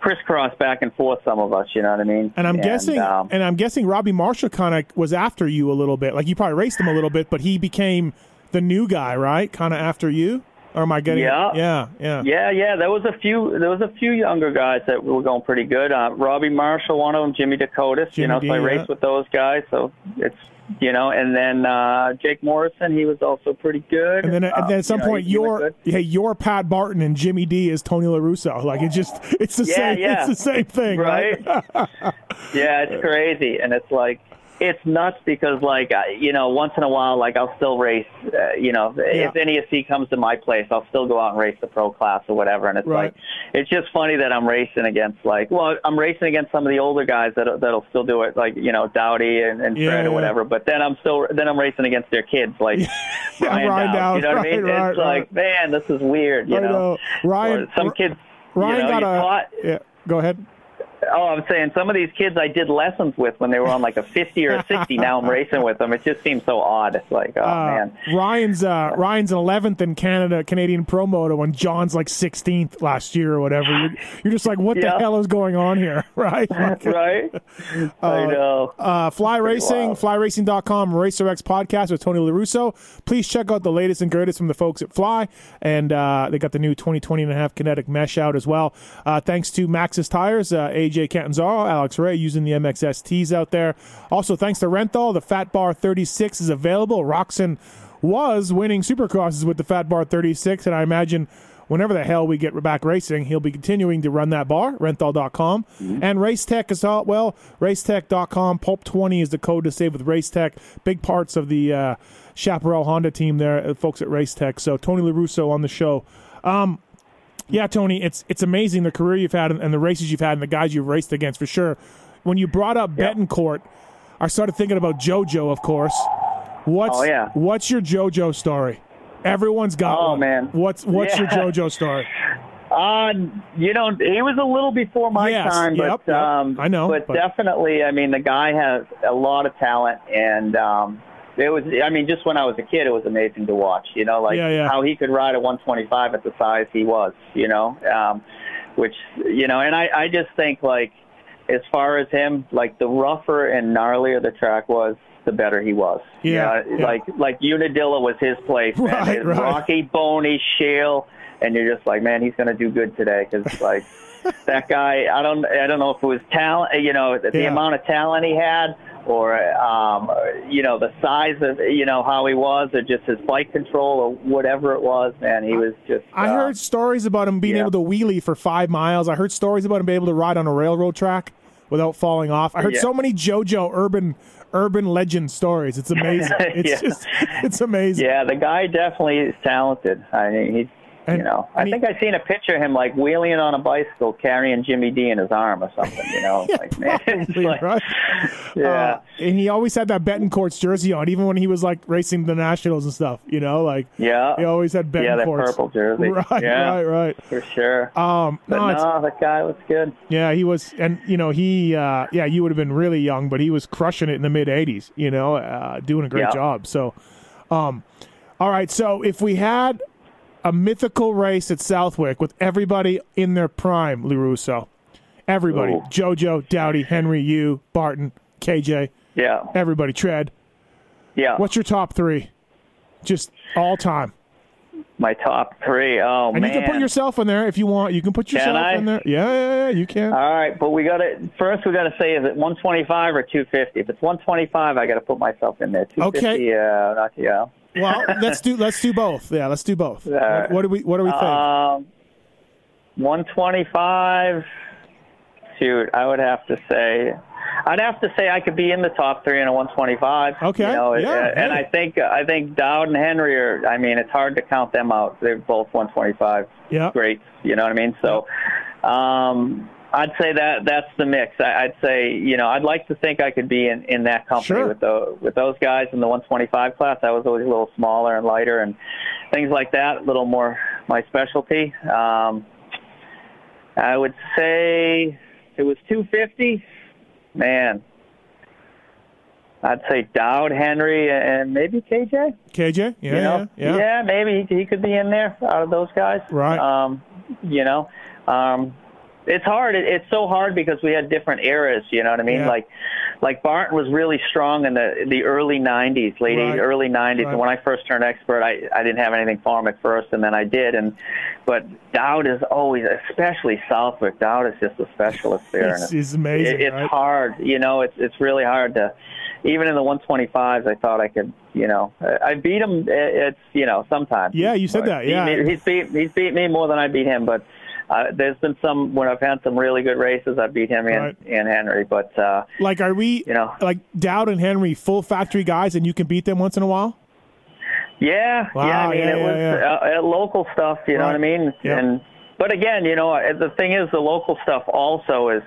crisscrossed back and forth, some of us. You know what I mean? And I'm guessing, um, and I'm guessing Robbie Marshall kind of was after you a little bit. Like you probably raced him a little bit, but he became the new guy, right? Kind of after you, or am I getting? Yeah. yeah, yeah. Yeah, yeah. There was a few. There was a few younger guys that were going pretty good. Uh, Robbie Marshall, one of them. Jimmy Decotis. Jimmy you know, D, so I yeah. raced with those guys. So it's you know, and then uh, Jake Morrison. He was also pretty good. And then, and then at some you point, he- he you're good. hey, you're Pat Barton and Jimmy D is Tony Lorusso. Like it's just, it's the Yeah, same, yeah. it's the same thing, right? right? yeah, it's crazy, and it's like it's nuts because like you know once in a while like I'll still race. Uh, you know, if any NESC comes to my place, I'll still go out and race the pro class or whatever. And it's Right. like it's just funny that I'm racing against like well I'm racing against some of the older guys that that'll still do it like you know Dowdy and, and Yeah, Fred yeah. or whatever. But then I'm still then I'm racing against their kids like Ryan. Dowd, You know what I mean? right, right, it's like man, this is weird. You I know. Ryan- Or some kids. Ryan you know, got a caught- yeah. Go ahead. Oh, I'm saying some of these kids I did lessons with when they were on like a 50 or a 60. now I'm racing with them. It just seems so odd. It's like, oh Uh, man. Ryan's uh, Ryan's an 11th in Canada Canadian Pro Moto, and John's like 16th last year or whatever. You're, you're just like, what the hell is going on here, right? right? I know. Uh, Fly Racing, wild. flyracing.com, RacerX podcast with Tony Lorusso. Please check out the latest and greatest from the folks at Fly. And uh, they got the new 2020 and a half kinetic mesh out as well. Uh, thanks to Maxxis Tires, uh, AJ Catanzaro, Alex Ray using the MXSTs out there. Also, thanks to Renthal, the Fat Bar 36 is available. Roczen was winning supercrosses with the Fat Bar 36, and I imagine whenever the hell we get back racing, he'll be continuing to run that bar, renthal.com. And Racetech is all, well, racetech.com. Pulp20 is the code to save with Racetech. Big parts of the uh, Chaparral Honda team there, uh, folks at Racetech. So Tony Lorusso on the show. Um, yeah, Tony, it's it's amazing the career you've had and, the races you've had and the guys you've raced against for sure. When you brought up Betancourt, I started thinking about JoJo, of course. What's Oh, yeah. what's your JoJo story? Everyone's got Oh, one. man. What's what's your JoJo story? Uh, you know, he was a little before my Yes, time, yep, but yep. um, I know, But, but- definitely, I mean, the guy has a lot of talent, and um, it was. I mean, just when I was a kid, it was amazing to watch. You know, like Yeah, yeah. how he could ride a 125 at the size he was. You know, um, which you know, and I, I just think like as far as him, like the rougher and gnarlier the track was, the better he was. Yeah, You know, yeah. like like Unadilla was his place. man. Right, His right. Rocky, bony, shale, and you're just like, man, he's going to do good today because like that guy. I don't I don't know if it was talent, you know, the, the Yeah. amount of talent he had. Or, um, you know, the size of, you know, how he was, or just his flight control, or whatever it was. Man, he was just. I uh, heard stories about him being yeah. able to wheelie for five miles. I heard stories about him being able to ride on a railroad track without falling off. I heard Yeah. so many JoJo urban urban legend stories. It's amazing. It's Yeah. just it's amazing. Yeah, the guy definitely is talented. I mean, he's And- you know, I he- think I seen a picture of him like wheeling on a bicycle, carrying Jimmy D in his arm or something. You know, Yeah, like man, probably, like, right? yeah, Uh, and he always had that Betancourt's jersey on, even when he was like racing the nationals and stuff. You know, like yeah, he always had yeah, that Betancourt's. purple jersey. Right, yeah, right, right. for sure. Um, but no, no, that guy was good. yeah, he was, and you know, he, uh, yeah, you would have been really young, but he was crushing it in the mid '80s. You know, uh, doing a great Yeah. job. So, um, all right. So if we had a mythical race at Southwick with everybody in their prime, Lorusso, everybody, Ooh. JoJo, Dowdy, Henry, you, Barton, KJ, Yeah, everybody, Tread. yeah. What's your top three? Just all time. My top three. Oh And man. you can put yourself in there if you want. You can put yourself I? in there. Yeah, yeah, yeah, you can. All right, but we got to first. We got to say is it 125 or 250? If it's 125, I got to put myself in there. 250, Okay. Yeah, not yeah. Well, let's do let's do both. Yeah, let's do both. What, what do we what do we think? Um, 125. Shoot, I would have to say, I'd have to say I could be in the top three in a 125. Okay, You know, yeah, uh, and. I think I think Dowd and Henry are. I mean, it's hard to count them out. They're both 125 yeah. greats. You know what I mean? So, um, I'd say that that's the mix. I, I'd say, you know, I'd like to think I could be in, in that company Sure. with the with those guys in the 125 class. I was always a little smaller and lighter and things like that. A little more my specialty. Um, I would say it was 250. Man, I'd say Dowd, Henry, and maybe KJ. KJ. Yeah, You know, yeah, yeah. maybe he, he could be in there out of those guys. Right. Um, you know, um, it's hard. It, it's so hard because we had different eras. You know what I mean? Yeah. Like, like Barton was really strong in the the early '90s, late Right. 80s, early '90s. Right. And when I first turned expert, I I didn't have anything for him at first, and then I did. And but Dowd is always, especially Southwick. Dowd is just a specialist there. It's, it's amazing. it, it's right? hard. You know, it's it's really hard to. Even in the 125s, I thought I could. You know, I beat him. Eh, it's you know sometimes. Yeah, you said that, he- yeah. he's beat he's beat me more than I beat him. But uh, there's been some when I've had some really good races. I beat him and Right. and Henry. But uh, Like, are we you know, like Dowd and Henry full factory guys, and you can beat them once in a while? Yeah, Wow, yeah. I mean, yeah, it yeah, was yeah. Uh, uh, local stuff. You know what I mean? Yeah. And but again, you know, uh, the thing is, the local stuff also is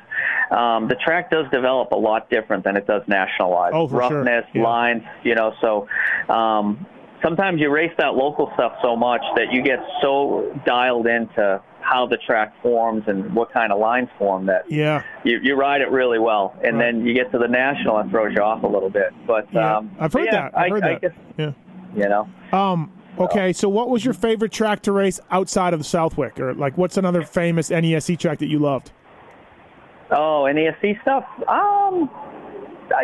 um, the track does develop a lot different than it does nationalized. Oh, for sure. Roughness, Yeah. lines, you know. So um, sometimes you race that local stuff so much that you get so dialed into how the track forms and what kind of lines form that Yeah, you, you ride it really well, and Right. then you get to the national and throws you off a little bit. But yeah. um, I've heard yeah, that. I've I, heard I that. guess, yeah. you know. Um. Okay. So, what was your favorite track to race outside of Southwick, or like, what's another famous NESC track that you loved? Oh, NESC stuff. Um,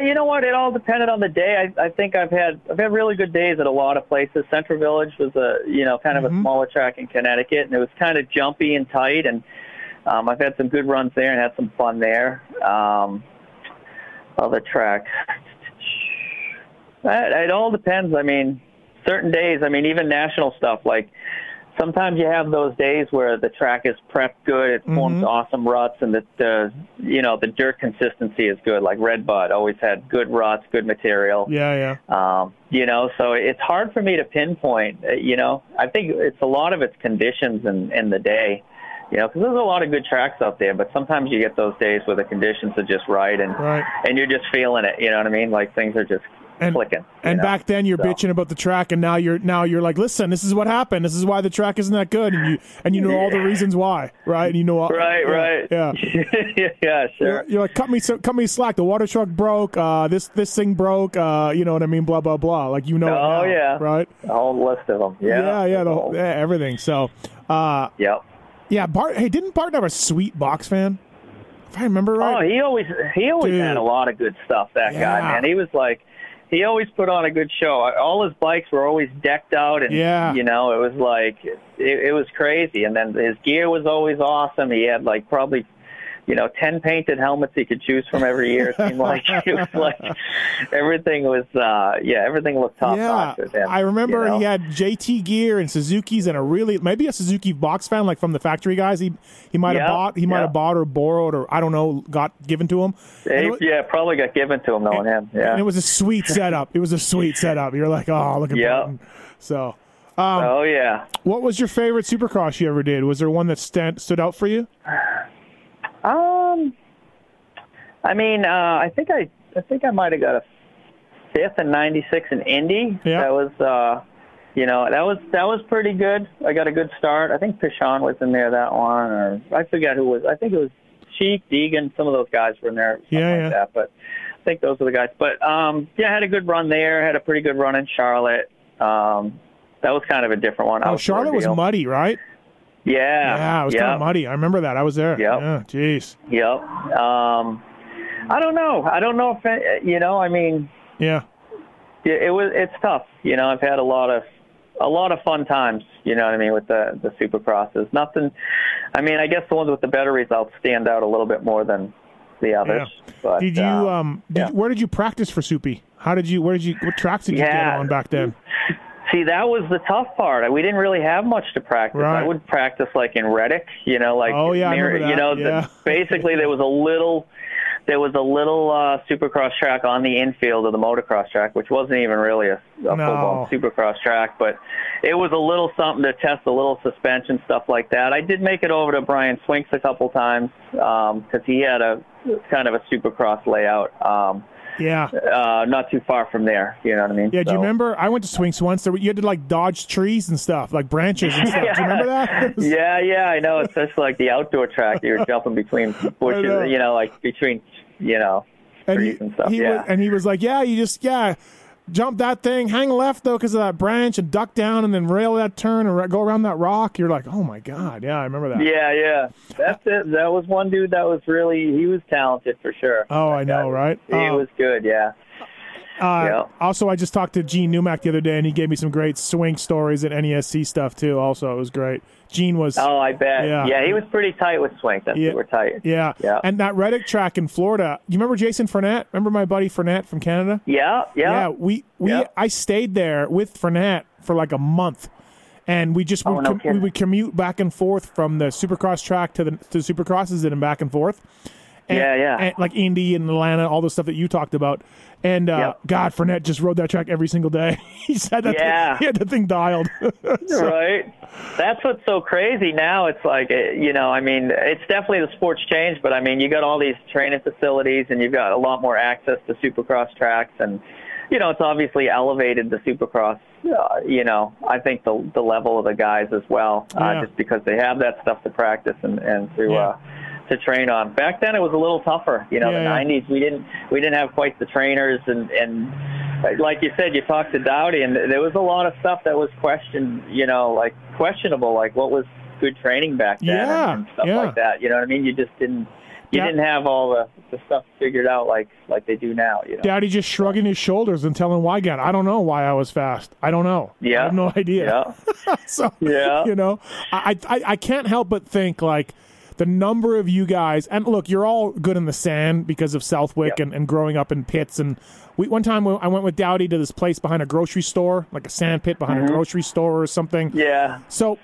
you know what? It all depended on the day. I, I think I've had I've had really good days at a lot of places. Central Village was a you know kind of Mhm. a smaller track in Connecticut, and it was kind of jumpy and tight. And um, I've had some good runs there and had some fun there. Um, other tracks. It, it all depends. I mean, certain days. I mean, even national stuff like sometimes you have those days where the track is prepped good, it forms Mhm. awesome ruts, and the, the you know the dirt consistency is good. Like Red Bud always had good ruts, good material. Yeah, yeah. Um, you know, so it's hard for me to pinpoint. uh, You know, I think it's a lot of it's conditions and in the day. You know, because there's a lot of good tracks out there, but sometimes you get those days where the conditions are just right, and Right. and you're just feeling it. You know what I mean? Like things are just And clicking. and know? back then you're So- bitching about the track, and now you're now you're like, listen, this is what happened. This is why the track isn't that good, and you and you know all the reasons why, right? And you know all, Right, yeah, right. Yeah. yeah, sure. You're, you're like, cut me, so, cut me slack. The water truck broke. Uh, this this thing broke. Uh, you know what I mean? Blah blah blah. Like you know. Oh, now, yeah. Right. A whole list of them. Yeah. Yeah, yeah, the whole, yeah, everything. So, uh, Yep. yeah, Bart. Hey, didn't Bart have a sweet box fan? If I remember right. Oh, he always he always Dude. had a lot of good stuff. That Yeah. guy, man. He was like, he always put on a good show. All his bikes were always decked out, and Yeah. you know, it was like it, it was crazy. And then his gear was always awesome. He had like probably. You know, ten painted helmets he could choose from every year. It seemed like it was like everything was, uh yeah, everything looked top yeah, notch with him. I remember you know? he had JT gear and Suzuki's and a really maybe a Suzuki box fan like from the factory guys. He he might have Yeah, bought he might yeah. have bought or borrowed or I don't know got given to him. And it He- wa- yeah, probably got given to him knowing him. Yeah. And it was a sweet setup. It was a sweet setup. You're like, oh, look at Yeah. Barton. So, um, oh yeah. what was your favorite Supercross you ever did? Was there one that stand, stood out for you? Um, I mean, uh, I think I, I think I might have got a fifth in '96 in Indy. Yeah. That was, uh, you know, that was that was pretty good. I got a good start. I think Pichon was in there that one, or I forget who was. I think it was Cheek, Deegan. Some of those guys were in there. Something Yeah, like yeah. that. But I think those were the guys. But um, yeah, I had a good run there. Had a pretty good run in Charlotte. Um, that was kind of a different one. Oh, Charlotte was muddy, right? Yeah. Yeah, it was yeah. kind of muddy. I remember that. I was there. Yep. Yeah, jeez. Yep. Um, I don't know. I don't know if it- you know. I mean, Yeah. it, it was. It's tough. You know, I've had a lot of a lot of fun times. You know what I mean with the the supercrosses. Nothing. I mean, I guess the ones with the better results stand out a little bit more than the others. But, Did you uh, um? Did yeah. where did you practice for Soupy? How did you? Where did you? What tracks did you get on back then? See, that was the tough part. We didn't really have much to practice. Right. I would practice like in Reddick, you know, like Oh, yeah, near, you know, Yeah. the, basically there was a little there was a little uh supercross track on the infield of the motocross track, which wasn't even really a, a No. full-blown supercross track, but it was a little something to test a little suspension stuff like that. I did make it over to Brian Swinks a couple times because he had a kind of a supercross layout. Um, Yeah. uh, not too far from there, you know what I mean? Yeah, do you remember? I went to Swinks once. There, you had to like dodge trees and stuff, like branches and stuff. Do you remember that? Yeah, yeah, I know. It's just like the outdoor track. You're jumping between know. bushes, you know, like between, you know, and trees he, and stuff. he yeah. was, and he was like, "Yeah, you just yeah, jump that thing, hang left though because of that branch, and duck down, and then rail that turn and go around that rock." You're like, "Oh my god, yeah, I remember that." yeah, yeah. That's it. That was one dude that was really, he was talented for sure. Oh, I know, right? He Oh. was good, yeah. Uh, Yeah. Also, I just talked to Gene Newmack the other day, and he gave me some great Swink stories and NESC stuff too. Also, it was great. Gene was, Oh, I bet. Yeah. Yeah, he was pretty tight with Swink. That's Yeah. super tight. yeah, Yeah. And that Reddick track in Florida. You remember Jason Fournette? Remember my buddy Fournette from Canada? Yeah, yeah. Yeah, we we. I stayed there with Fournette for like a month, and we just Oh, would no com- we would commute back and forth from the Supercross track to the to the Supercrosses and back and forth. And, Yeah, yeah. and, like Indy and Atlanta, all the stuff that you talked about. And uh, Yep. God, Fournette just rode that track every single day. he said that Yeah. he had the thing dialed. So- right. That's what's so crazy now. It's like, eh, you know, I mean, it's definitely the sport's changed, but I mean, you got all these training facilities and you've got a lot more access to supercross tracks and, you know, it's obviously elevated the supercross, uh, you know, I think the, the level of the guys as well, Yeah. uh, just because they have that stuff to practice and, and to, Yeah. uh, to train on. Back then it was a little tougher, you know, Yeah, the yeah. 90s, we didn't, we didn't have quite the trainers and, and, like you said, you talked to Dowdy, and there was a lot of stuff that was questioned, you know, like questionable, like what was good training back then Yeah, and, and stuff yeah. like that. You know what I mean? You just didn't, you Yeah. didn't have all the, the stuff figured out like like they do now. You know? Dowdy just shrugging his shoulders and telling Weigandt, I don't know why I was fast. I don't know. Yeah, I have no idea. Yeah. so Yeah. you know, I, I I can't help but think like the number of you guys, and look, you're all good in the sand because of Southwick and, and growing up in pits. And we one time I went with Dowdy to this place behind a grocery store, like a sand pit behind a grocery store or something. Mm-hmm. Yeah. So,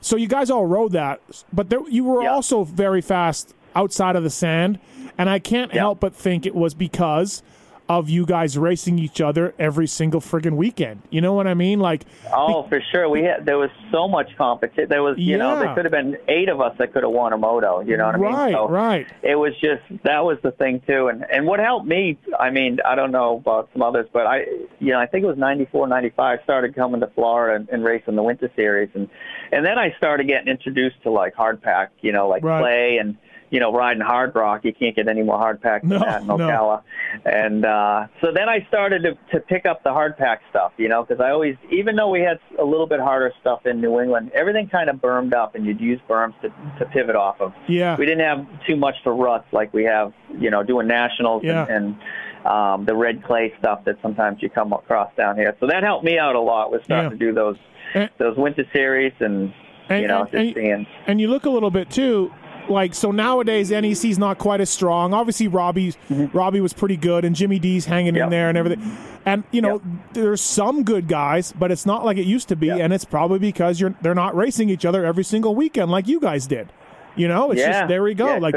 so you guys all rode that, but there, you were Yeah. also very fast outside of the sand, and I can't Yeah. help but think it was because of you guys racing each other every single friggin' weekend. You know what I mean? Like, Oh, for sure. We had there was so much competition. There was, you know, there could have been eight of us that could have won a moto. You know what I mean? right, So right. it was just that was the thing too and and what helped me i mean i don't know about some others but i you know i think it was 94 95 started coming to florida and, and racing the winter series and and then i started getting introduced to like hard pack you know like Right. clay and you know riding hard rock you can't get any more hard pack than No, that in no. and uh so then i started to to pick up the hard pack stuff you know because i always even though we had a little bit harder stuff in new england everything kind of bermed up and you'd use berms to to pivot off of Yeah. we didn't have too much for ruts like we have, you know, doing nationals Yeah. and, and um, the red clay stuff that sometimes you come across down here. So that helped me out a lot with starting Yeah. to do those And- those winter series and, And- you know and- just and- seeing. And you look a little bit too, like so nowadays NESC's not quite as strong. Obviously Robbie's Robbie was pretty good and Jimmy D's hanging in Mm-hmm. There and everything. And you know, Yep. there's some good guys, but it's not like it used to be Yep. and it's probably because you're they're not racing each other every single weekend like you guys did. You know, it's Yeah. just there we go. Yeah, like.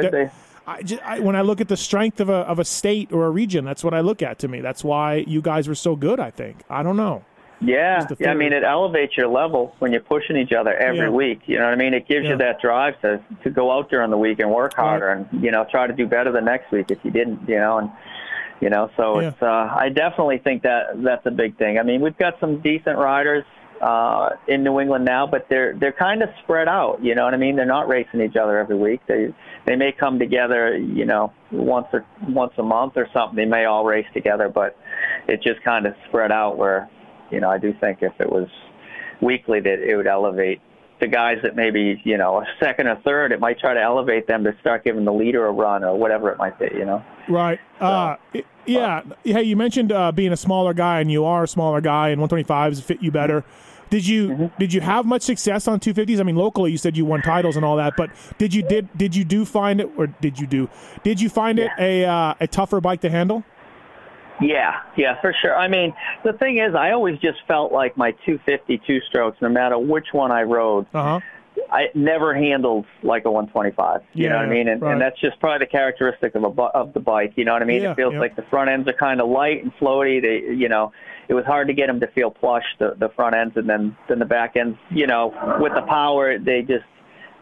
I, just, I, when I look at the strength of a of a state or a region, that's what I look at. To me, that's why you guys were so good. I think. I don't know. Yeah, yeah. I mean, it elevates your level when you're pushing each other every Yeah. week. You know what I mean? It gives Yeah. you that drive to to go out there on the week and work harder, and you know, try to do better the next week if you didn't. You know, and you know, so Yeah. it's. Uh, I definitely think that that's a big thing. I mean, we've got some decent riders uh, in New England now, but they're they're kind of spread out. You know what I mean? They're not racing each other every week. They they may come together, you know, once or once a month or something. They may all race together, but it just kind of spread out. Where, you know, I do think if it was weekly, that it would elevate the guys that maybe you know a second or third. It might try to elevate them to start giving the leader a run or whatever it might be. You know. Right. Uh, it- yeah. Hey, you mentioned uh, being a smaller guy, and you are a smaller guy, and 125s fit you better. Did you Mm-hmm. did you have much success on 250s? I mean, locally, you said you won titles and all that, but did you did did you do find it, or did you do did you find it a uh, a tougher bike to handle? Yeah, yeah, for sure. I mean, the thing is, I always just felt like my 250 two strokes, no matter which one I rode, Uh huh. I never handled like a 125. You Yeah, know what I mean? And, right. and that's just probably the characteristic of a bu- of the bike. You know what I mean? Yeah, it feels yeah. like the front ends are kind of light and floaty. They, you know, it was hard to get them to feel plush the the front ends, and then then the back ends. You know, with the power, they just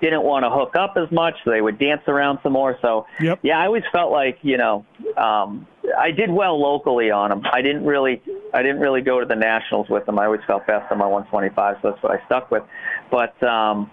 didn't want to hook up as much. So they would dance around some more. So Yep. yeah, I always felt like you know um, I did well locally on them. I didn't really I didn't really go to the nationals with them. I always felt best on my 125, so that's what I stuck with. But um,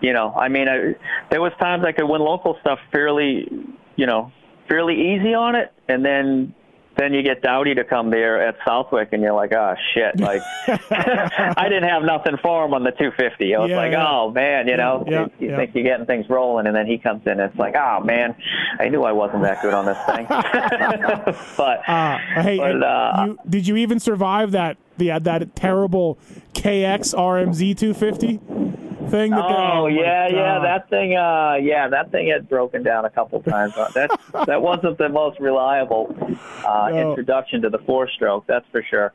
you know, I mean, I, there was times I could win local stuff fairly, you know, fairly easy on it, and then then you get Dowdy to come there at Southwick, and you're like, oh shit, like I didn't have nothing for him on the 250. I was Yeah, like, yeah. oh man, you know, Yeah, you, you yeah. think you're getting things rolling, and then he comes in, and it's like, oh man, I knew I wasn't that good on this thing. but Uh, hey, But, uh, you, did you even survive that the that terrible KX RMZ 250 thing? That Oh my yeah, yeah, that thing. Uh, yeah, that thing had broken down a couple times. Uh, that that wasn't the most reliable uh, No. introduction to the four-stroke. That's for sure.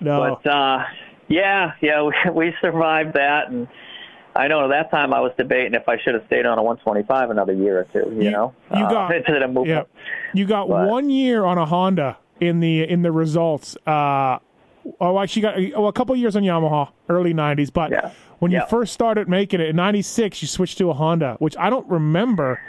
no. But uh, yeah, yeah, we, we survived that, and I know at that time I was debating if I should have stayed on a 125 another year or two. You, You- know, you uh, got- into the movement. Yeah, you got But- one year on a Honda in the in the results. Uh, oh, actually, got oh, a couple years on Yamaha, early '90s. But Yeah. when you first started making it in '96, you switched to a Honda, which I don't remember.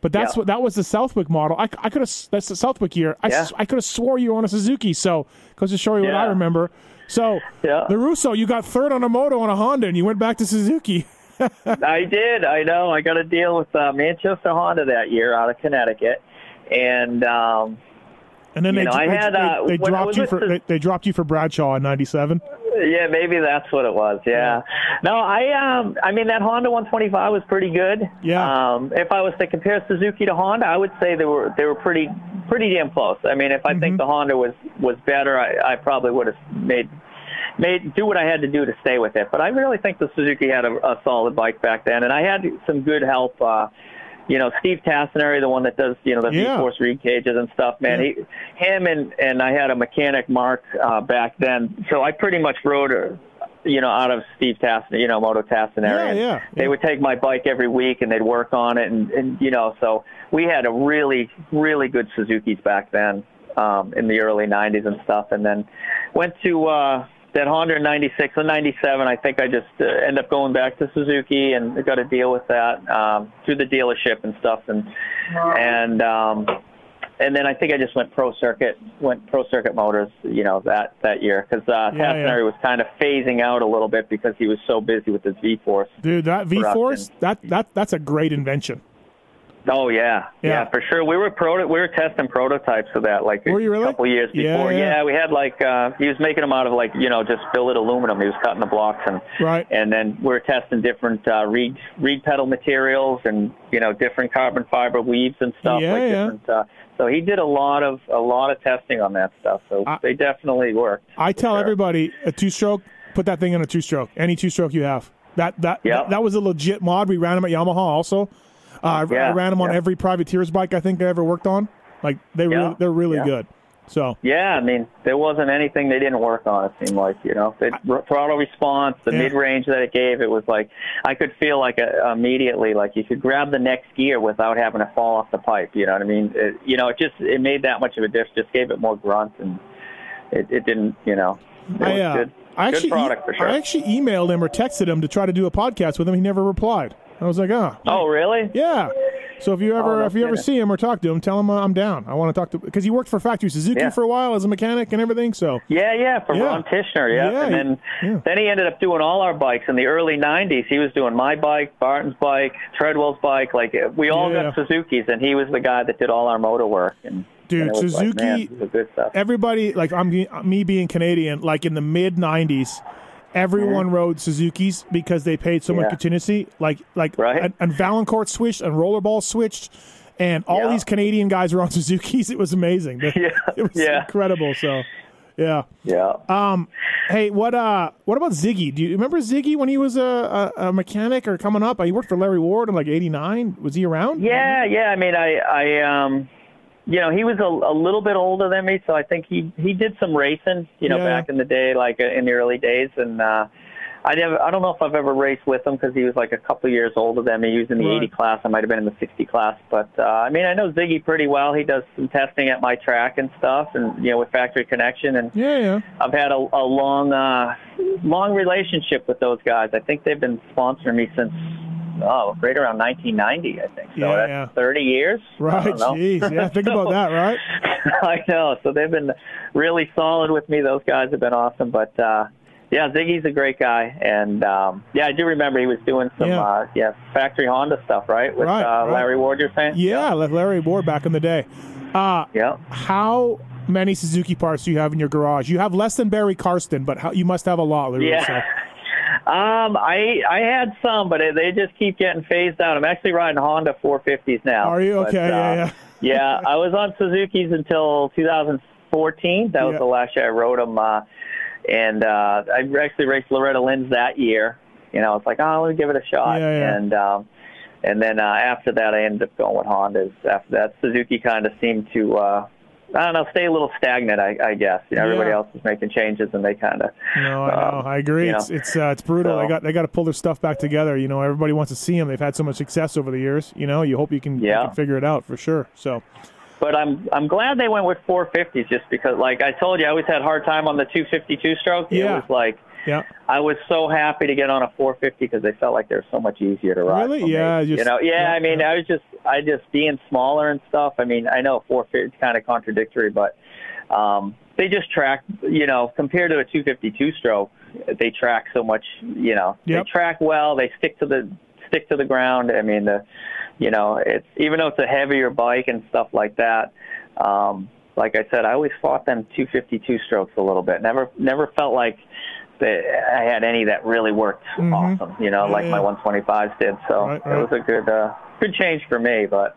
But that's Yeah. what that was the Southwick model. I, I could have that's the Southwick year. I, Yeah. I could have swore you were on a Suzuki. So goes to show you what I remember. So Yeah. the Russo, you got third on a moto on a Honda, and you went back to Suzuki. I did. I know. I got a deal with uh, Manchester Honda that year out of Connecticut, and um, And then You they, know, they, had, uh, they dropped you for the- they, they dropped you for Bradshaw in '97. Yeah, maybe that's what it was. Yeah. No, I um I mean that Honda 125 was pretty good. Yeah. Um if I was to compare Suzuki to Honda, I would say they were they were pretty pretty damn close. I mean, if I Mm-hmm. think the Honda was was better, I I probably would have made made do what I had to do to stay with it. But I really think the Suzuki had a, a solid bike back then and I had some good help uh you know, Steve Tassinari, the one that does, you know, the Yeah. V-Force reed cages and stuff, man. Yeah. He, him and and I had a mechanic Mark uh, back then, so I pretty much rode, uh, you know, out of Steve Tassinari, you know, Moto Tassinari. Yeah, yeah, They yeah. would take my bike every week and they'd work on it, and and you know, so we had a really really good Suzuki's back then um, in the early '90s and stuff, and then went to. uh that Honda in 96 and 97, I think I just uh, end up going back to Suzuki and got to deal with that um, through the dealership and stuff. And, and, um, and then I think I just went pro circuit, went pro circuit motors, you know, that, that year. Cause, uh, Yeah, yeah. was kind of phasing out a little bit because he was so busy with his V-Force. Dude, that V Force, that that that's a great invention. Oh yeah, Yeah. yeah, for sure. We were proto- we were testing prototypes of that like Were you really? a couple years Yeah, before. yeah. we had like uh, he was making them out of like you know just billet aluminum. He was cutting the blocks and Right. and then we were testing different uh, reed reed pedal materials and you know different carbon fiber weaves and stuff. Yeah, like yeah. different, uh, so he did a lot of a lot of testing on that stuff. So I- they definitely worked. I tell sure. everybody a two stroke, put that thing in a two stroke, any two stroke you have. That that, Yeah. that that was a legit mod. We ran them at Yamaha also. Uh, I- I ran them on yeah. every privateer's bike I think I ever worked on. Like they Yeah, really, they're really yeah. good. So Yeah, I mean, there wasn't anything they didn't work on. It seemed like you know, the throttle response, the Yeah. mid range that it gave, it was like I could feel like uh immediately like you could grab the next gear without having to fall off the pipe. You know what I mean? It, you know, it just it made that much of a difference. Just gave it more grunt, and it, it didn't. You know, I, uh, good. I good actually product for sure. I actually emailed him or texted him to try to do a podcast with him. He never replied. I was like, oh, oh, really? yeah. So if you ever Oh, if you ever see him or talk to him, tell him uh, I'm down. I want to talk to because he worked for Factory Suzuki Yeah. for a while as a mechanic and everything. So Yeah, yeah, for Yeah. Ron Tichenor, yeah. Yeah, and then yeah. then he ended up doing all our bikes in the early '90s. He was doing my bike, Barton's bike, Treadwell's bike. Like we all got Suzuki's, and he was the guy that did all our motor work. And Dude, it like, Suzuki- man, this is good stuff. everybody like I'm me being Canadian, like in the mid '90s, everyone rode Suzuki's because they paid so much Yeah. contingency. Like like Right. and, and Valancourt switched and Rollerball switched, and all Yeah. these Canadian guys were on Suzuki's. It was amazing. Yeah, it was yeah. incredible. So, yeah. Yeah. Um, hey, what uh, what about Ziggy? Do you remember Ziggy when he was a, a, a mechanic or coming up? He worked for Larry Ward in like '89. Was he around? Yeah, yeah. I mean, I, I, um, you know, he was a, a little bit older than me, so I think he he did some racing, you know, Yeah. back in the day, like uh, in the early days, and uh, I never, I don't know if I've ever raced with him because he was like a couple years older than me. He was in the Right. 80 class. I might have been in the 60 class, but uh, I mean, I know Ziggy pretty well. He does some testing at my track and stuff, and you know, with Factory Connection, and Yeah, yeah. I've had a, a long, uh, long relationship with those guys. I think they've been sponsoring me since oh, right around 1990, I think. So Yeah, that's yeah. 30 years. Right. Jeez. Yeah. Think about that. Right. I know. So they've been really solid with me. Those guys have been awesome. But uh, yeah, Ziggy's a great guy, and um, yeah, I do remember he was doing some Yeah. uh, yeah factory Honda stuff, right? With Right, uh, right. Larry Ward, you're saying? Yeah, like Larry Ward back in the day. Uh, Yeah. how many Suzuki parts do you have in your garage? You have less than Barry Karsten, but how, you must have a lot, Larry. Yeah. So- Um, I I had some, but they just keep getting phased out. I'm actually riding Honda 450s now. Are you But, okay? uh, yeah, yeah. yeah, I was on Suzuki's until 2014. That was Yeah. the last year I rode them. Uh, and uh, I actually raced Loretta Lynn's that year. You know, I was like, oh, let me give it a shot. Yeah, yeah. And um, and then uh, after that, I ended up going with Hondas. After that, Suzuki kind of seemed to, uh, I don't know, stay a little stagnant. I, I guess. You know, everybody Yeah. else is making changes, and they kind of. No, I know. Um, I agree. you know, it's it's uh, it's brutal. so- they got they got to pull their stuff back together. You know, everybody wants to see them. They've had so much success over the years. You know, you hope you can, you can figure it out for sure. So But I'm I'm glad they went with 450s just because, like I told you, I always had a hard time on the 252 stroke. Yeah. It was like yeah, I was so happy to get on a 450 because they felt like they were so much easier to ride. Really? Yeah, you know, yeah. yeah, I mean, yeah. I was just I just being smaller and stuff. I mean, I know 450 is kind of contradictory, but um, they just track. You know, compared to a 252 stroke, they track so much. You know, Yep. they track well. They stick to the stick to the ground. I mean, the you know, it's even though it's a heavier bike and stuff like that. Um, like I said, I always fought them 252 strokes a little bit. Never, never felt like that I had any that really worked Mhm. awesome. You know, Yeah, like my 125s did. So Right, it was a good, uh, good change for me. But,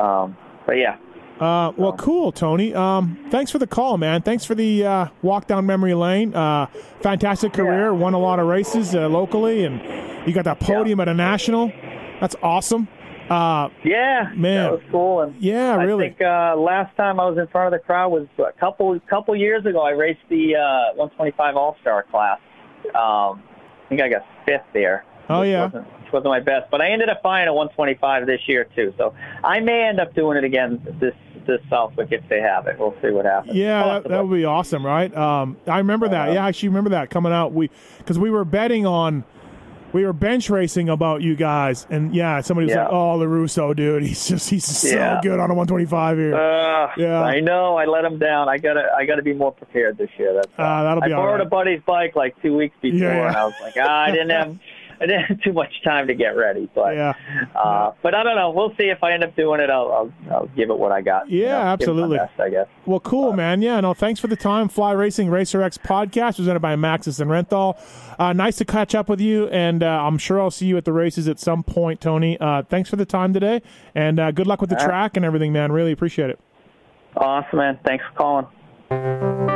um, but yeah, Uh, well, cool, Tony. Um, thanks for the call, man. Thanks for the uh, walk down memory lane. Uh, fantastic career. Won a lot of races uh, locally, and you got that podium at a national. That's awesome. Uh, yeah, Man. that was cool. And yeah, I really. I think uh, last time I was in front of the crowd was a couple couple years ago. I raced the uh, 125 All Star class. Um, I think I got fifth there. Oh, yeah. wasn't, wasn't my best, but I ended up finding a 125 this year too. So I may end up doing it again this this Southwick if they have it. We'll see what happens. Yeah, that, Possibly. that would be awesome, right? Um, I remember that. Uh, Yeah, I actually remember that coming out. We because we were betting on, we were bench racing about you guys, and yeah, somebody was Yeah. like, "Oh, Lorusso, dude, he's just he's so Yeah. good on a 125 here." Uh, Yeah. I know. I let him down. I gotta. I gotta be more prepared this year. That's. Ah, that'll be I borrowed right. a buddy's bike like two weeks before, yeah. and I was like, ah, I didn't have. I didn't have too much time to get ready. But Yeah. uh, but I don't know. We'll see if I end up doing it. I'll I'll, I'll give it what I got. you Yeah, know, it my absolutely. best, I guess. Well, cool, man. Yeah, no, thanks for the time. Fly Racing Racer X podcast presented by Maxxis and Renthal. Uh, nice to catch up with you, and uh, I'm sure I'll see you at the races at some point, Tony. Uh, thanks for the time today, and uh, good luck with the All right. track and everything, man. Really appreciate it. Awesome, man. Thanks for calling.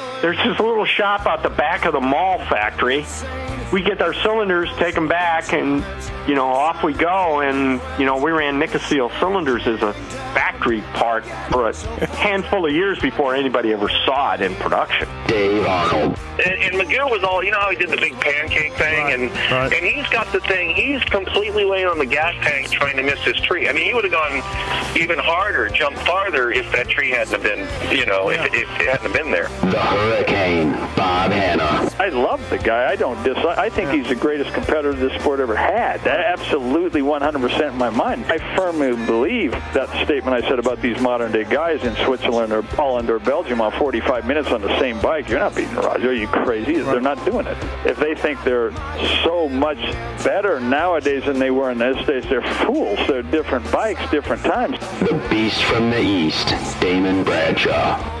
There's this little shop out the back of the Mahle factory. We get our cylinders, take them back, and you know off we go. And you know we ran Nikasil cylinders as a factory part for a handful of years before anybody ever saw it in production. Dave Arnold. And, and McGill was all, you know how he did the big pancake thing, and right. and he's got the thing. He's completely laying on the gas tank trying to miss his tree. I mean, he would have gone even harder, jumped farther if that tree hadn't have been, you know, if, if it hadn't have been there. The Hurricane, Bob Hannah. I love the guy. I don't dislike. I think he's the greatest competitor this sport ever had. Absolutely 100% in my mind. I firmly believe that statement I said about these modern day guys in Switzerland or Holland or Belgium on 45 minutes on the same bike. You're not beating Roger. Are you crazy? They're not doing it. If they think they're so much better nowadays than they were in those days, they're fools. They're different bikes, different times. The beast from the east, Damon Bradshaw.